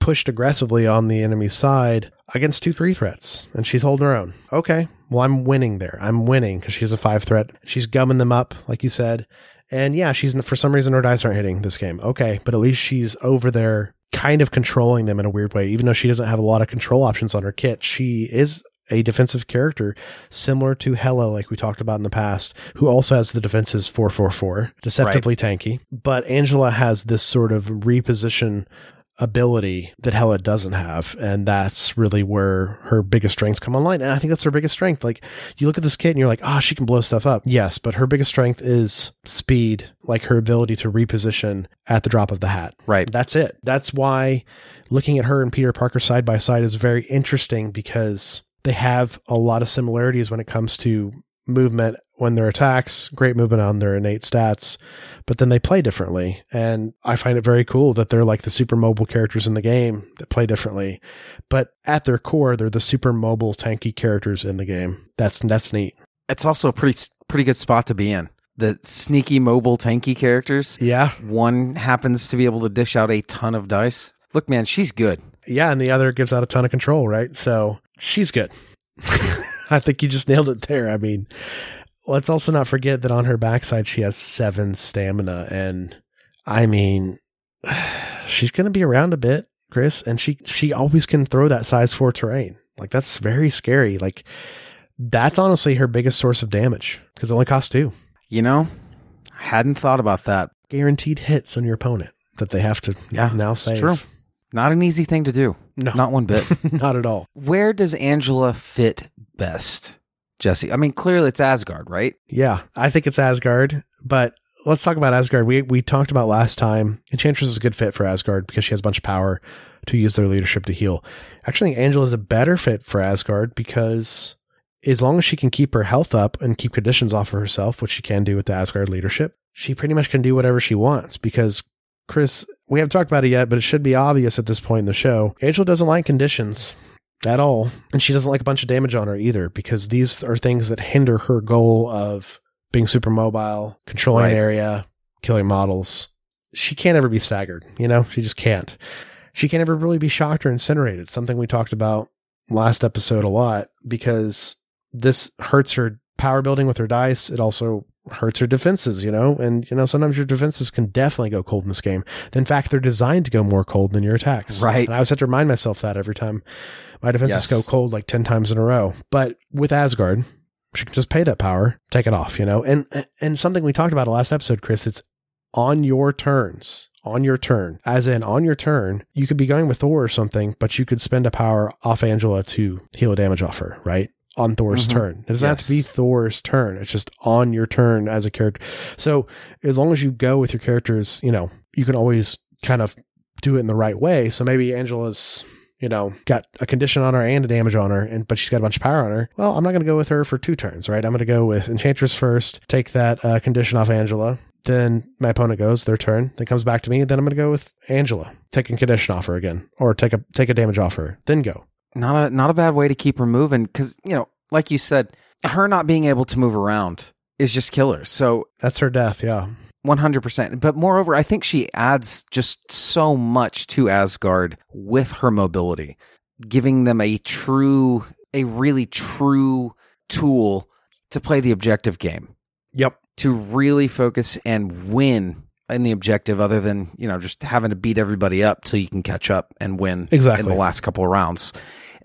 pushed aggressively on the enemy side against two three threats, and she's holding her own. Okay, well, I'm winning there. I'm winning because she's a five threat. She's gumming them up, like you said. And yeah, she's for some reason her dice aren't hitting this game. Okay, but at least she's over there kind of controlling them in a weird way. Even though she doesn't have a lot of control options on her kit, she is a defensive character similar to Hela, like we talked about in the past, who also has the defenses 444, deceptively tanky. But Angela has this sort of reposition ability that Hela doesn't have. And that's really where her biggest strengths come online. And I think that's her biggest strength. Like you look at this kid and you're like, oh, she can blow stuff up. Yes, but her biggest strength is speed, like her ability to reposition at the drop of the hat. Right. That's it. That's why looking at her and Peter Parker side by side is very interesting because they have a lot of similarities when it comes to movement when their attacks, great movement on their innate stats, but then they play differently. And I find it very cool that they're like the super mobile characters in the game that play differently. But at their core, they're the super mobile tanky characters in the game. That's that's neat. It's also a pretty pretty good spot to be in. The sneaky mobile tanky characters. Yeah. One happens to be able to dish out a ton of dice. Look, man, she's good. Yeah, and the other gives out a ton of control, right? So she's good. *laughs* I think you just nailed it there. I mean, let's also not forget that on her backside she has seven stamina, and I mean, *sighs* she's going to be around a bit, Chris, and she she always can throw that size four terrain. Like that's very scary. Like that's honestly her biggest source of damage because it only costs two. You know, I hadn't thought about that. Guaranteed hits on your opponent that they have to Yeah, now save. true. Not an easy thing to do. No. Not one bit. *laughs* Not at all. Where does Angela fit best, Jesse? I mean, clearly it's Asgard, right? Yeah, I think it's Asgard, but let's talk about Asgard. We we talked about last time. Enchantress is a good fit for Asgard because she has a bunch of power to use their leadership to heal. Actually, think Angela is a better fit for Asgard because as long as she can keep her health up and keep conditions off of herself, which she can do with the Asgard leadership, she pretty much can do whatever she wants because Chris, we haven't talked about it yet, but it should be obvious at this point in the show. Angela doesn't like conditions at all. And she doesn't like a bunch of damage on her either, because these are things that hinder her goal of being super mobile, controlling Right. an area, killing models. She can't ever be staggered, you know? She just can't. She can't ever really be shocked or incinerated, something we talked about last episode a lot, because this hurts her power building with her dice. It also hurts her defenses, you know? And, you know, sometimes your defenses can definitely go cold in this game. In fact, they're designed to go more cold than your attacks. Right. And I always have to remind myself that every time my defenses Yes. go cold like 10 times in a row. But with Asgard, she can just pay that power, take it off, you know? And and something we talked about last episode, Chris, it's on your turns. On your turn. As in on your turn, you could be going with Thor or something, but you could spend a power off Angela to heal a damage off her, right? On Thor's Mhm. turn. It doesn't have to be Thor's turn. It's just on your turn as a character. So as long as you go with your characters, you know, you can always kind of do it in the right way. So maybe Angela's, you know, got a condition on her and a damage on her, and but she's got a bunch of power on her. Well, I'm not going to go with her for two turns, right? I'm going to go with Enchantress first, take that uh, condition off Angela. Then my opponent goes their turn, then comes back to me. Then I'm going to go with Angela, take a condition off her again, or take a take a damage off her. Then go. Not a not a bad way to keep her moving because you know, like you said, her not being able to move around is just killer. So That's her death. Yeah. One hundred percent. But moreover, I think she adds just so much to Asgard with her mobility, giving them a true, a really true tool to play the objective game, Yep. to really focus and win in the objective, other than you know just having to beat everybody up till you can catch up and win Exactly. in the last couple of rounds.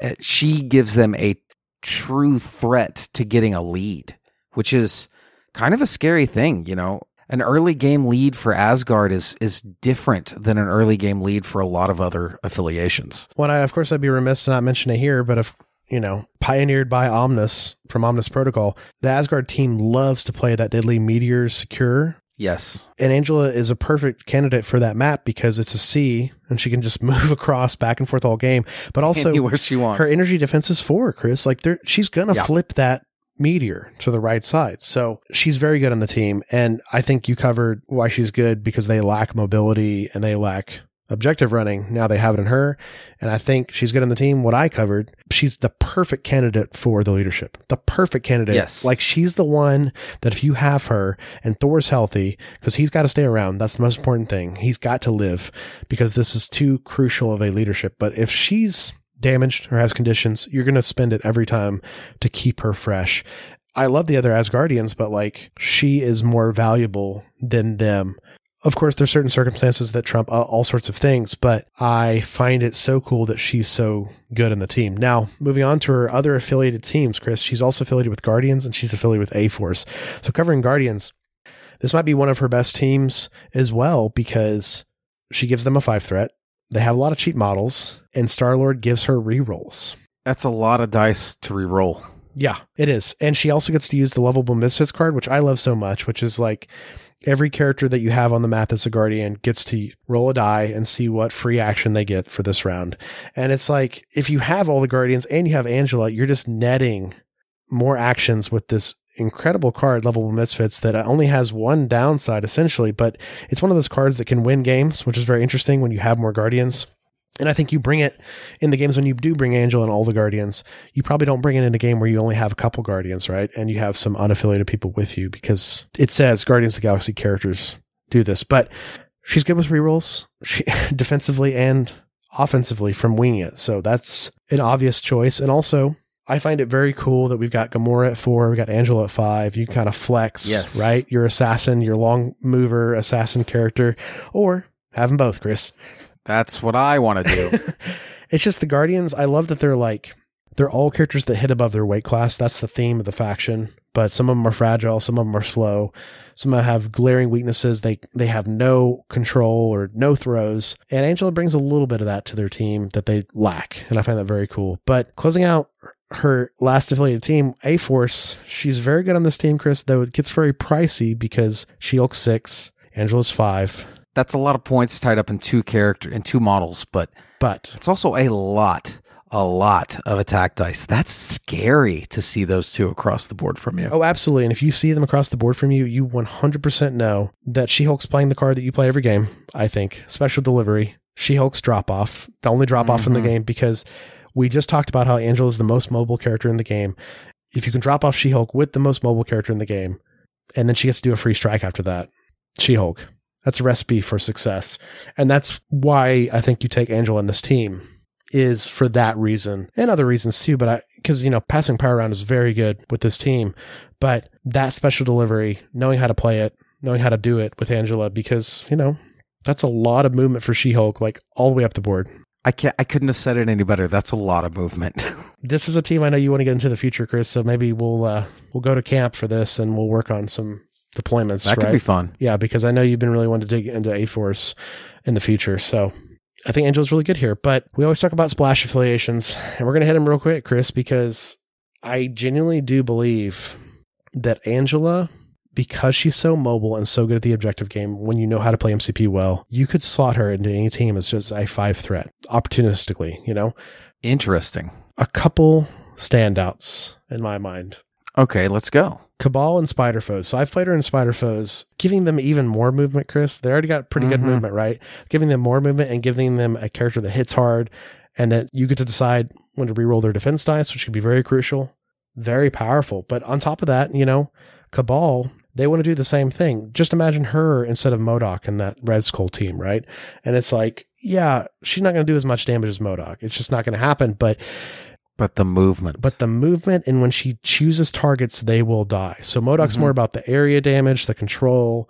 Uh, She gives them a true threat to getting a lead, which is kind of a scary thing, you know. An early game lead for Asgard is is different than an early game lead for a lot of other affiliations. Well, I, of course, I'd be remiss to not mention it here, but if you know, pioneered by Omnis from Omnis Protocol, the Asgard team loves to play that deadly meteor secure. Yes. And Angela is a perfect candidate for that map because it's a C and she can just *laughs* move across back and forth all game. But also, Anywhere she wants. her energy defense is four, Chris. Like, there, she's gonna Yeah. flip that meteor to the right side. So she's very good on the team. And I think you covered why she's good because they lack mobility and they lack objective running. Now they have it in her. And I think she's good on the team. What I covered, she's the perfect candidate for the leadership. The perfect candidate. Yes. Like she's the one that if you have her and Thor's healthy, because he's got to stay around. That's the most important thing. He's got to live because this is too crucial of a leadership. But if she's damaged or has conditions, you're going to spend it every time to keep her fresh. I love the other Asgardians, but like she is more valuable than them Of course, there's certain circumstances that trump all, all sorts of things, but I find it so cool that she's so good in the team. Now, moving on to her other affiliated teams, Chris, she's also affiliated with Guardians and she's affiliated with A Force. So covering Guardians, this might be one of her best teams as well because she gives them a five threat. They have a lot of cheat models, and Star Lord gives her rerolls. That's a lot of dice to re-roll. Yeah, it is. And she also gets to use the lovable misfits card, which I love so much, which is like every character that you have on the map as a guardian gets to roll a die and see what free action they get for this round. And it's like if you have all the guardians and you have Angela, you're just netting more actions with this incredible card, Lovable Misfits, that only has one downside essentially, but it's one of those cards that can win games, which is very interesting when you have more guardians. And I think you bring it in the games when you do bring Angel and all the Guardians. You probably don't bring it in a game where you only have a couple Guardians, right? And you have some unaffiliated people with you because it says Guardians of the Galaxy characters do this. But she's good with rerolls, she, *laughs* defensively and offensively from winging it. So that's an obvious choice. And also, I find it very cool that we've got Gamora at four, we've got Angela at five. You kind of flex, Yes. right? Your assassin, your long mover assassin character, or have them both, Chris. That's what I want to do. *laughs* It's just the Guardians. I love that they're like they're all characters that hit above their weight class. That's the theme of the faction. But some of them are fragile, some of them are slow, some of them have glaring weaknesses. They they have no control or no throws. And Angela brings a little bit of that to their team that they lack, and I find that very cool. But closing out her last affiliated team, A Force, she's very good on this team, Chris. Though it gets very pricey because She Hulk six, Angela's five, That's a lot of points tied up in two character in two models, but but it's also a lot, a lot of attack dice. That's scary to see those two across the board from you. Oh, absolutely. And if you see them across the board from you, you 100% know that She Hulk's playing the card that you play every game, I think. Special delivery, She Hulk's drop off, the only drop off in the mm-hmm. game, because we just talked about how Angela is the most mobile character in the game. If you can drop off She Hulk with the most mobile character in the game, and then she gets to do a free strike after that, She Hulk. That's a recipe for success. And that's why I think you take Angela in this team is for that reason and other reasons too. But I, because, you know, passing power around is very good with this team, but that special delivery, knowing how to play it, knowing how to do it with Angela, because, you know, that's a lot of movement for She Hulk, like all the way up the board. I can't. I couldn't have said it any better. That's a lot of movement. *laughs* This is a team I know you want to get into the future, Chris. So maybe we'll, uh, we'll go to camp for this and we'll work on some deployments. that could right? be fun. Yeah, because I know you've been really wanting to dig into A Force in the future. So I think Angel's really good here. But we always talk about splash affiliations, and we're going to hit him real quick, Chris, because I genuinely do believe that Angela, because she's so mobile and so good at the objective game, when you know how to play MCP well, you could slot her into any team as just a five threat opportunistically, you know? Interesting. A couple standouts in my mind. Okay, let's go. Cabal and Spider Foes. So I've played her in Spider Foes, giving them even more movement, Chris. They already got pretty good Mhm. movement, right? Giving them more movement and giving them a character that hits hard and that you get to decide when to reroll their defense dice, which could be very crucial. Very powerful. But on top of that, you know, Cabal, they want to do the same thing. Just imagine her instead of MODOK in that Red Skull team, right? And it's like, yeah, she's not going to do as much damage as MODOK. It's just not going to happen. But But the movement. but the movement and when she chooses targets, they will die. So MODOK's Mhm. more about the area damage, the control,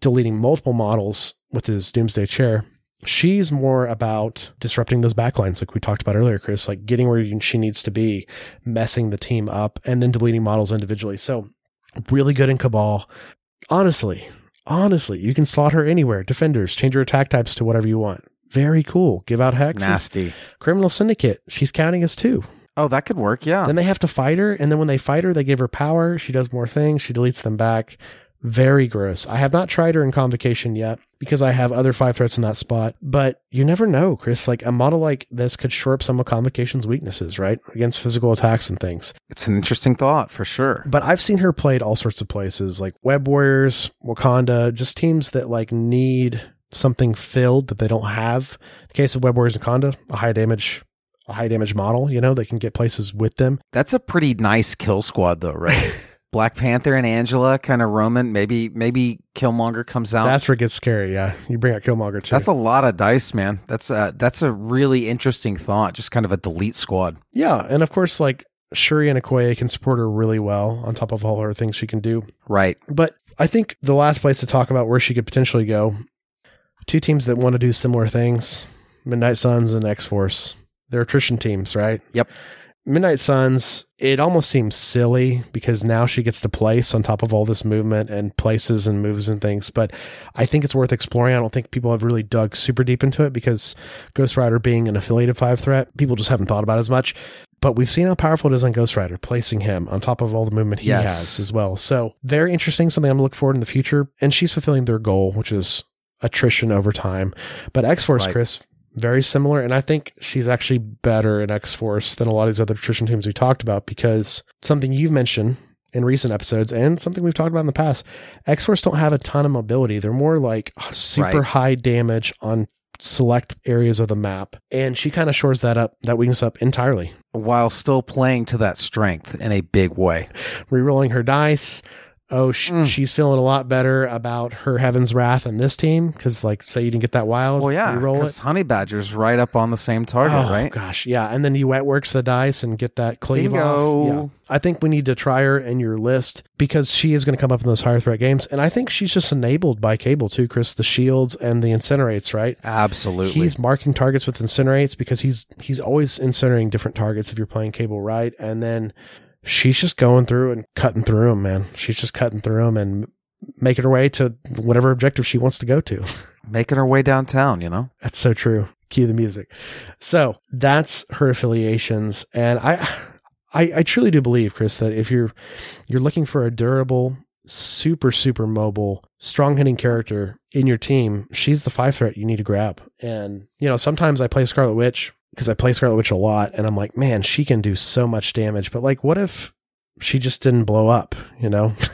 deleting multiple models with his Doomsday Chair. She's more about disrupting those backlines, like we talked about earlier, Chris, like getting where she needs to be, messing the team up, and then deleting models individually. So really good in Cabal. Honestly, honestly, you can slot her anywhere. Defenders, change your attack types to whatever you want. Very cool. Give out hexes. nasty. Criminal Syndicate, she's counting as two. Oh, that could work. Yeah. Then they have to fight her, and then when they fight her, they give her power. She does more things. She deletes them back. Very gross. I have not tried her in convocation yet because I have other five threats in that spot. But you never know, Chris. Like a model like this could shore up some of convocation's weaknesses, right? Against physical attacks and things. it's an interesting thought for sure. But I've seen her played all sorts of places, like Web Warriors, Wakanda, just teams that like need something filled that they don't have. the case of Web Warriors and Wakanda, a high damage, a high damage model, you know, that can get places with them. That's a pretty nice kill squad, though, right? *laughs* Black Panther and Angela kind of roaming. Maybe maybe Killmonger comes out. That's where it gets scary. Yeah, you bring out Killmonger too. That's a lot of dice, man. That's a, that's a really interesting thought. Just kind of a delete squad. yeah, and of course, like Shuri and Okoye can support her really well on top of all her things she can do. Right. But I think the last place to talk about where she could potentially go, two teams that want to do similar things, Midnight Suns and X Force. They're attrition teams, right? Yep. Midnight Suns, it almost seems silly because now she gets to place on top of all this movement and places and moves and things. But I think it's worth exploring. I don't think people have really dug super deep into it because Ghost Rider being an affiliated five threat, people just haven't thought about it as much. But we've seen how powerful it is on Ghost Rider, placing him on top of all the movement he Yes. has as well. So very interesting, something I'm gonna look forward in the future. And she's fulfilling their goal, which is attrition over time. But X Force, Right. Chris, very similar. And I think she's actually better in X Force than a lot of these other attrition teams we talked about because something you've mentioned in recent episodes and something we've talked about in the past, X Force don't have a ton of mobility. They're more like super Right. high damage on select areas of the map. And she kind of shores that up, that weakness up entirely. While still playing to that strength in a big way. Rerolling her dice. Oh, sh- Mm. she's feeling a lot better about her Heaven's Wrath and this team because, like, say you didn't get that wild. Well, yeah, because Honey Badger's right up on the same target, oh, right? gosh, yeah. And then you wet works the dice and get that cleave Bingo. off. Yeah. I think we need to try her in your list because she is going to come up in those higher threat games. And I think she's just enabled by Cable too, Chris. The shields and the incinerates, right? Absolutely. He's marking targets with incinerates because he's he's always incinerating different targets if you're playing Cable right. And then she's just going through and cutting through them, man. She's just cutting through them and making her way to whatever objective she wants to go to. *laughs* making her way downtown, you know? That's so true. Cue the music. So that's her affiliations, and I, I, I truly do believe, Chris, that if you're you're looking for a durable, super super mobile, strong hitting character in your team, she's the five threat you need to grab. And you know, sometimes I play Scarlet Witch because I play Scarlet Witch a lot, and I'm like, man, she can do so much damage. But like, what if she just didn't blow up? You know. *laughs*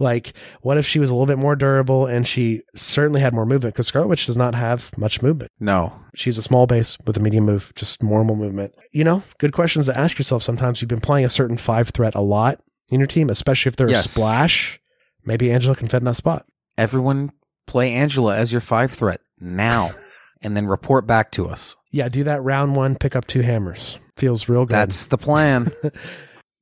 like what if she was a little bit more durable and she certainly had more movement because scarlet witch does not have much movement No. She's a small base with a medium move, just normal movement. You know, good questions to ask yourself sometimes. You've been playing a certain five threat a lot in your team, especially if they're Yes. a splash. Maybe Angela can fit in that spot. Everyone play Angela as your five threat now *laughs* and then report back to us. Yeah, do that round one, pick up two hammers. Feels real good. That's the plan. *laughs*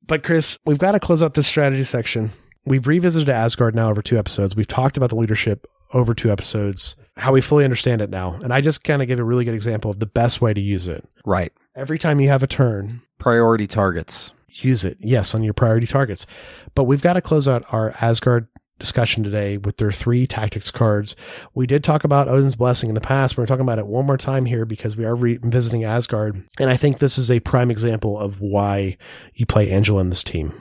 But Chris, we've got to close out this strategy section. We've revisited Asgard now over two episodes. We've talked about the leadership over two episodes, how we fully understand it now. And I just kind of gave a really good example of the best way to use it. right. Every time you have a turn, Priority targets. use it. Yes, on your priority targets. But we've got to close out our Asgard discussion today with their three tactics cards. We did talk about Odin's Blessing in the past. We're talking about it one more time here because we are revisiting Asgard. And I think this is a prime example of why you play Angela in this team.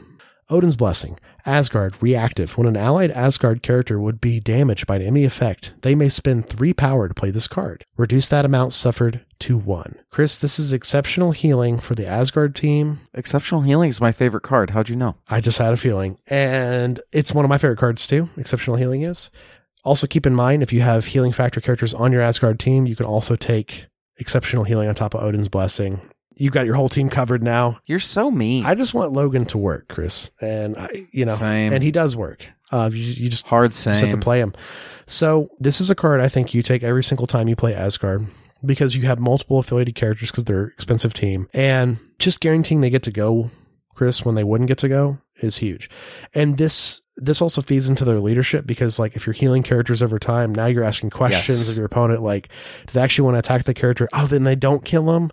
Odin's Blessing. Asgard, reactive. When an allied Asgard character would be damaged by an enemy effect, they may spend three power to play this card. Reduce that amount suffered to one. Chris, this is exceptional healing for the Asgard team. Exceptional healing is my favorite card. How'd you know? I just had a feeling. And it's one of my favorite cards too. Exceptional healing is. Also keep in mind if you have healing factor characters on your Asgard team, you can also take exceptional healing on top of Odin's blessing. You got your whole team covered now. You're so mean. I just want Logan to work, Chris. And I you know Same. and he does work. Uh you, you just Hard just have to play him. So this is a card I think you take every single time you play Asgard because you have multiple affiliated characters because they're expensive team and just guaranteeing they get to go, Chris, when they wouldn't get to go is huge. And this this also feeds into their leadership because like if you're healing characters over time, now you're asking questions Yes. of your opponent like, do they actually want to attack the character? Oh, then they don't kill them.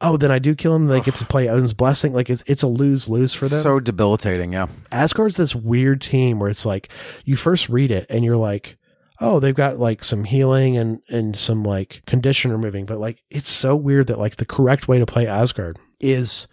Oh, then I do kill him. They get to play Odin's blessing. Like it's it's a lose lose for them. So debilitating, yeah. Asgard's this weird team where it's like you first read it and you're like, oh, they've got like some healing and and some like condition removing, but like it's so weird that like the correct way to play Asgard is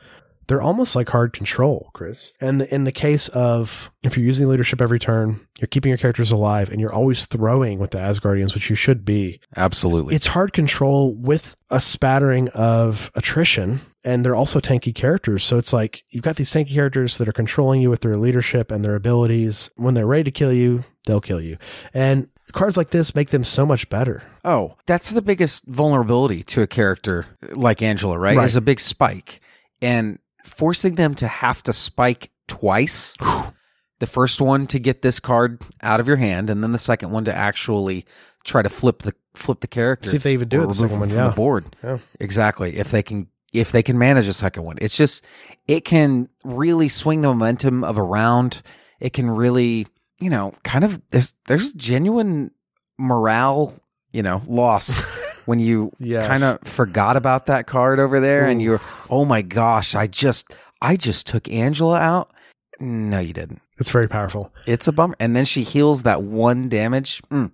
they're almost like hard control, Chris. And in the case of if you're using leadership every turn, you're keeping your characters alive and you're always throwing with the Asgardians, which you should be. Absolutely. It's hard control with a spattering of attrition. And they're also tanky characters. So it's like you've got these tanky characters that are controlling you with their leadership and their abilities. When they're ready to kill you, they'll kill you. And cards like this make them so much better. Oh, that's the biggest vulnerability to a character like Angela, right? Right. Is a big spike. And forcing them to have to spike twice. *sighs* the first one to get this card out of your hand, and then the second one to actually try to flip the flip the character. See if they even do it the second one, them from yeah. the board. Yeah. Exactly. If they can if they can manage a second one. It's just, it can really swing the momentum of a round. It can really, you know, kind of, there's, there's genuine morale, you know, loss *laughs* when you Yes. kind of forgot about that card over there and you're, oh my gosh, I just, I just took Angela out. No, you didn't. It's very powerful. It's a bummer. And then she heals that one damage. Mm.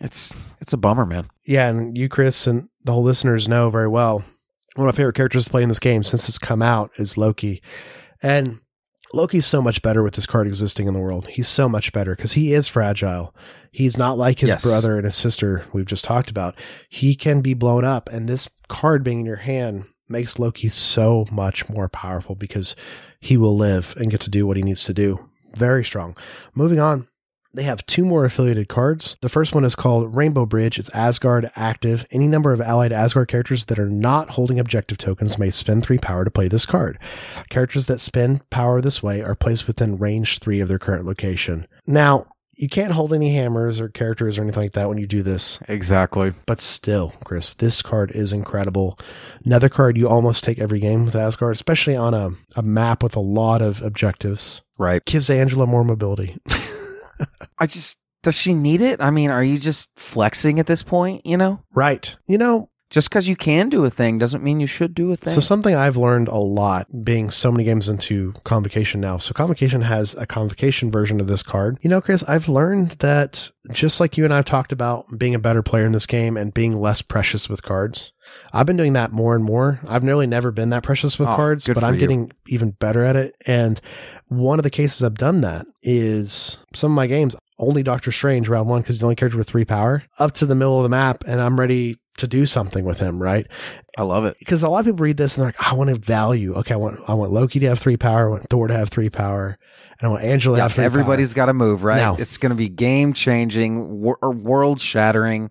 It's, it's a bummer, man. Yeah, and you, Chris, and the whole listeners know very well. One of my favorite characters to play in this game since it's come out is Loki. And Loki's so much better with this card existing in the world. He's so much better because he is fragile. He's not like his Yes. brother and his sister we've just talked about. He can be blown up. And this card being in your hand makes Loki so much more powerful because he will live and get to do what he needs to do. Very strong. Moving on. They have two more affiliated cards. The first one is called Rainbow Bridge. It's Asgard active. Any number of allied Asgard characters that are not holding objective tokens may spend three power to play this card. Characters that spend power this way are placed within range three of their current location. Now, you can't hold any hammers or characters or anything like that when you do this, Exactly. but still, Chris, this card is incredible. Another card you almost take every game with Asgard, especially on a, a map with a lot of objectives. Right. Gives Angela more mobility. *laughs* I just, does she need it? I mean, are you just flexing at this point? You know, right. You know, just because you can do a thing doesn't mean you should do a thing. So something I've learned a lot being so many games into Convocation now. So Convocation has a Convocation version of this card. You know, Chris, I've learned that just like you and I've talked about being a better player in this game and being less precious with cards. I've been doing that more and more. I've nearly never been that precious with Oh, cards, but I'm you. getting even better at it. And one of the cases I've done that is some of my games, only Doctor Strange round one, because he's the only character with three power, up to the middle of the map, and I'm ready to do something with him, right? I love it. because a lot of people read this and they're like, I want to value. Okay, I want I want Loki to have three power, I want Thor to have three power, and I want Angela to Yeah, have three everybody's got to move, right? Now- it's going to be game changing, wor- or world shattering.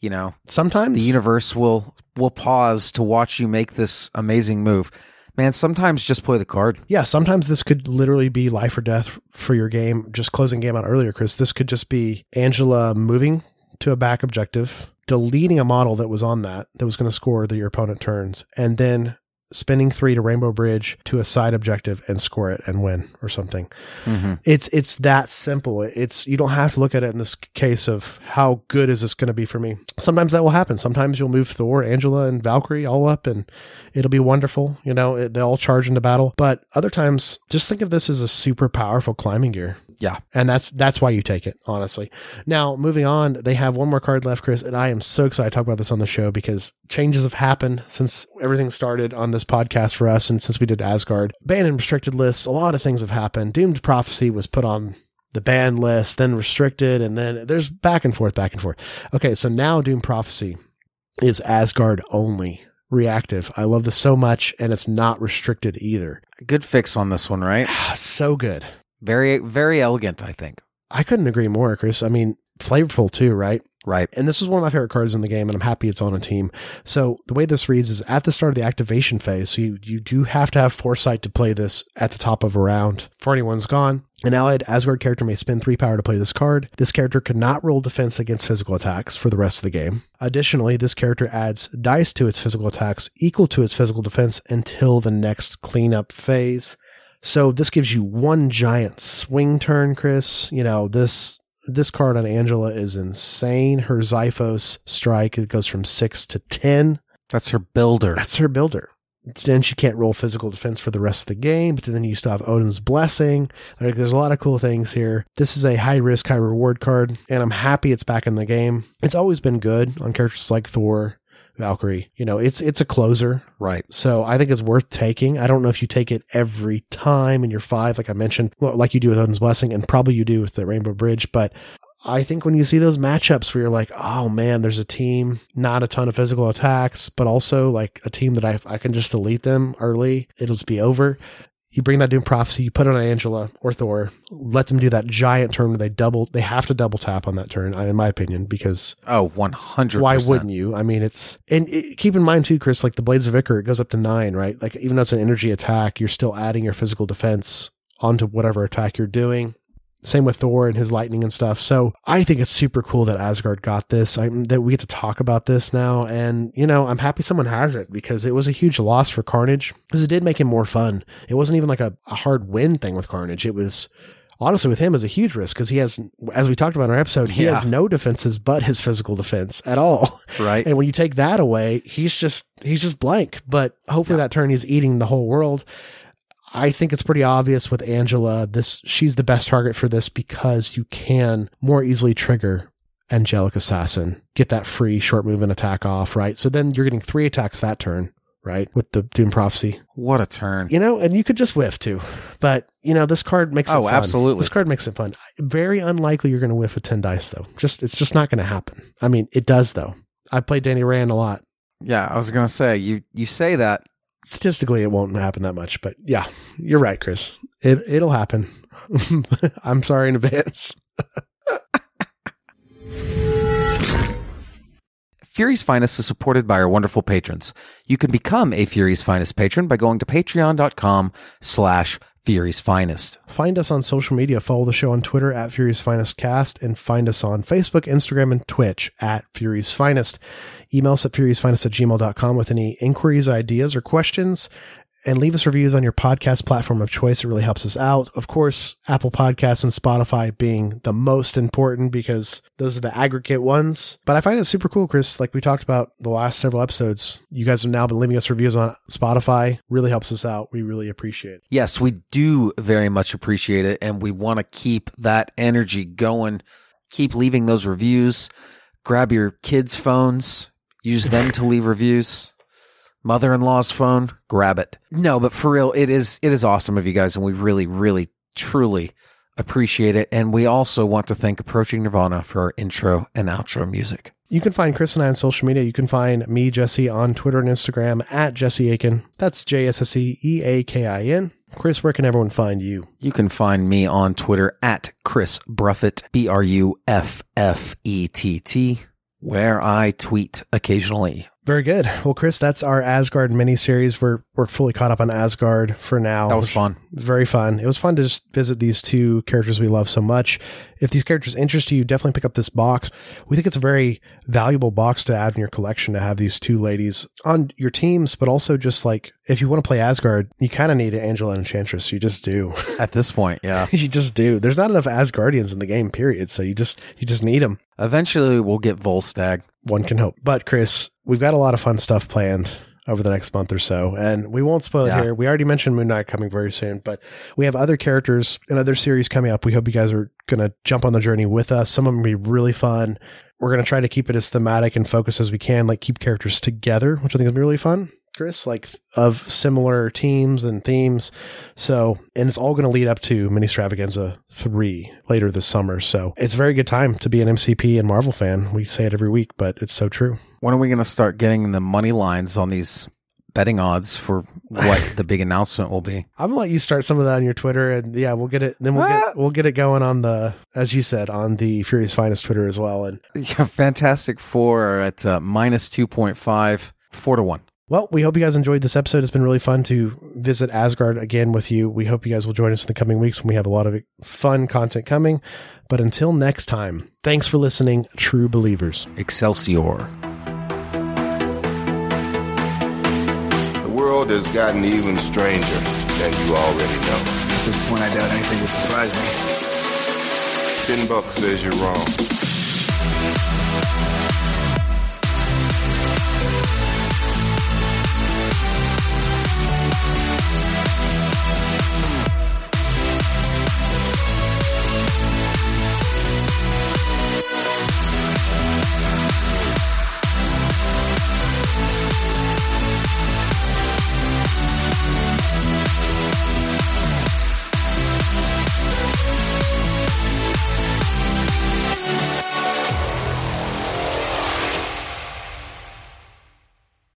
You know. Sometimes the universe will will pause to watch you make this amazing move. Man, sometimes just play the card. yeah, sometimes this could literally be life or death for your game. Just closing game out earlier, Chris. This could just be Angela moving to a back objective, deleting a model that was on that that was going to score that your opponent turns, and then spending three to Rainbow Bridge to a side objective and score it and win or something. Mm-hmm. It's it's that simple. It's you don't have to look at it in this case of how good is this going to be for me. Sometimes that will happen. Sometimes you'll move Thor, Angela, and Valkyrie all up, and it'll be wonderful. You know, it, they all charge into battle. But other times, just think of this as a super powerful climbing gear. Yeah, And that's that's why you take it, honestly. Now, moving on, they have one more card left, Chris, and I am so excited to talk about this on the show because changes have happened since everything started on this podcast for us and since we did Asgard. Banned and restricted lists, a lot of things have happened. Doomed Prophecy was put on the banned list, then restricted, and then there's back and forth, back and forth. Okay, so now Doomed Prophecy is Asgard only. Reactive. I love this so much, and it's not restricted either. good fix on this one, right? *sighs* So good. Very, very elegant. I think. I couldn't agree more, Chris. I mean, flavorful too, right? Right. And this is one of my favorite cards in the game, and I'm happy it's on a team. So the way this reads is at the start of the activation phase. So you, you do have to have foresight to play this at the top of a round. For anyone's gone, an allied Asgard character may spend three power to play this card. This character cannot roll defense against physical attacks for the rest of the game. Additionally, this character adds dice to its physical attacks equal to its physical defense until the next cleanup phase. So this gives you one giant swing turn, Chris. You know, this this card on Angela is insane. Her Xiphos strike it goes from six to ten. That's her builder. That's her builder. Then she can't roll physical defense for the rest of the game, but then you still have Odin's blessing. Like there's a lot of cool things here. This is a high risk, high reward card, and I'm happy it's back in the game. It's always been good on characters like Thor, Valkyrie. You know, it's it's a closer. Right. So I think it's worth taking. I don't know if you take it every time in your five, like I mentioned, like you do with Odin's Blessing, and probably you do with the Rainbow Bridge. But I think when you see those matchups where you're like, oh man, there's a team, not a ton of physical attacks, but also like a team that I, I can just delete them early, it'll just be over. You bring that Doom Prophecy, you put it on Angela or Thor, let them do that giant turn where they double, they have to double tap on that turn, in my opinion, because Oh, Oh, one hundred. why wouldn't you? I mean, it's and it, keep in mind too, Chris. Like the Blades of Ichor, it goes up to nine, right? Like even though it's an energy attack, you're still adding your physical defense onto whatever attack you're doing. Same with Thor and his lightning and stuff. So I think it's super cool that Asgard got this. I, that we get to talk about this now, and you know, I'm happy someone has it because it was a huge loss for Carnage because it did make him more fun. It wasn't even like a, a hard win thing with Carnage. It was honestly with him is a huge risk because he has, as we talked about in our episode, he Yeah. has no defenses but his physical defense at all. *laughs* Right. And when you take that away, he's just he's just blank. But hopefully that turn he's eating the whole world. I think it's pretty obvious with Angela. This she's the best target for this because you can more easily trigger angelic assassin, get that free short movement attack off, right? So then you're getting three attacks that turn, right? With the Doom Prophecy. What a turn. You know, and you could just whiff too. But, you know, this card makes it Oh, fun. absolutely. This card makes it fun. Very unlikely you're going to whiff with 10 dice though. Just it's just not going to happen. I mean, it does though. I played Danny Rand a lot. Yeah, I was gonna say you you say that. Statistically it won't happen that much, but yeah, you're right, Chris. It it'll happen. *laughs* I'm sorry in advance. *laughs* Fury's Finest is supported by our wonderful patrons. You can become a Fury's Finest patron by going to patreon.com slash Fury's Finest. Find us on social media. Follow the show on Twitter at Fury's Finest Cast and find us on Facebook, Instagram, and Twitch at Fury's Finest. Email us at furysfinest at gmail.com with any inquiries, ideas, or questions. And leave us reviews on your podcast platform of choice. It really helps us out. Of course, Apple Podcasts and Spotify being the most important because those are the aggregate ones. But I find it super cool, Chris. Like we talked about the last several episodes, you guys have now been leaving us reviews on Spotify. Really helps us out. We really appreciate it. Yes, we do very much appreciate it, and we want to keep that energy going. Keep leaving those reviews. Grab your kids' phones, use them to leave reviews. Mother-in-law's phone, grab it. No, but for real, it is it is awesome of you guys, and we really, really, truly appreciate it. And we also want to thank Approaching Nirvana for our intro and outro music. You can find Chris and I on social media. You can find me, Jesse, on Twitter and Instagram at Jesse Aiken. That's J S S E E A K I N. Chris, where can everyone find you? You can find me on Twitter at Chris Bruffett, B R U F F E T T, where I tweet occasionally. Very good. Well, Chris, that's our Asgard miniseries. We're we're fully caught up on Asgard for now. That was fun. was very fun. It was fun to just visit these two characters we love so much. If these characters interest you, definitely pick up this box. We think it's a very valuable box to add in your collection to have these two ladies on your teams, but also just like if you want to play Asgard, you kind of need an Angela and Enchantress. You just do. At this point, yeah. *laughs* you just do. There's not enough Asgardians in the game, period. So you just you just need them. Eventually, we'll get Volstagg. One can hope. But Chris, we've got a lot of fun stuff planned over the next month or so, and we won't spoil Yeah. it here. We already mentioned Moon Knight coming very soon, but we have other characters and other series coming up. We hope you guys are going to jump on the journey with us. Some of them will be really fun. We're going to try to keep it as thematic and focused as we can, like keep characters together, which I think is really fun. Chris, like of similar teams and themes. So, and it's all going to lead up to Mini Stravaganza 3 later this summer. So, it's a very good time to be an MCP and Marvel fan. We say it every week, but it's so true. When are we going to start getting the money lines on these betting odds for what *laughs* the big announcement will be? I'm gonna let you start some of that on your Twitter, and yeah, we'll get it. Then we'll Ah. get we'll get it going on the, as you said, on the Fury's Finest Twitter as well. And *laughs* Yeah, Fantastic Four are at uh, minus 2.5, 4 to 1. Well, we hope you guys enjoyed this episode. It's been really fun to visit Asgard again with you. We hope you guys will join us in the coming weeks when we have a lot of fun content coming. But until next time, thanks for listening, true believers. Excelsior. The world has gotten even stranger than you already know. At this point, I doubt anything would surprise me. Ten bucks says you're wrong.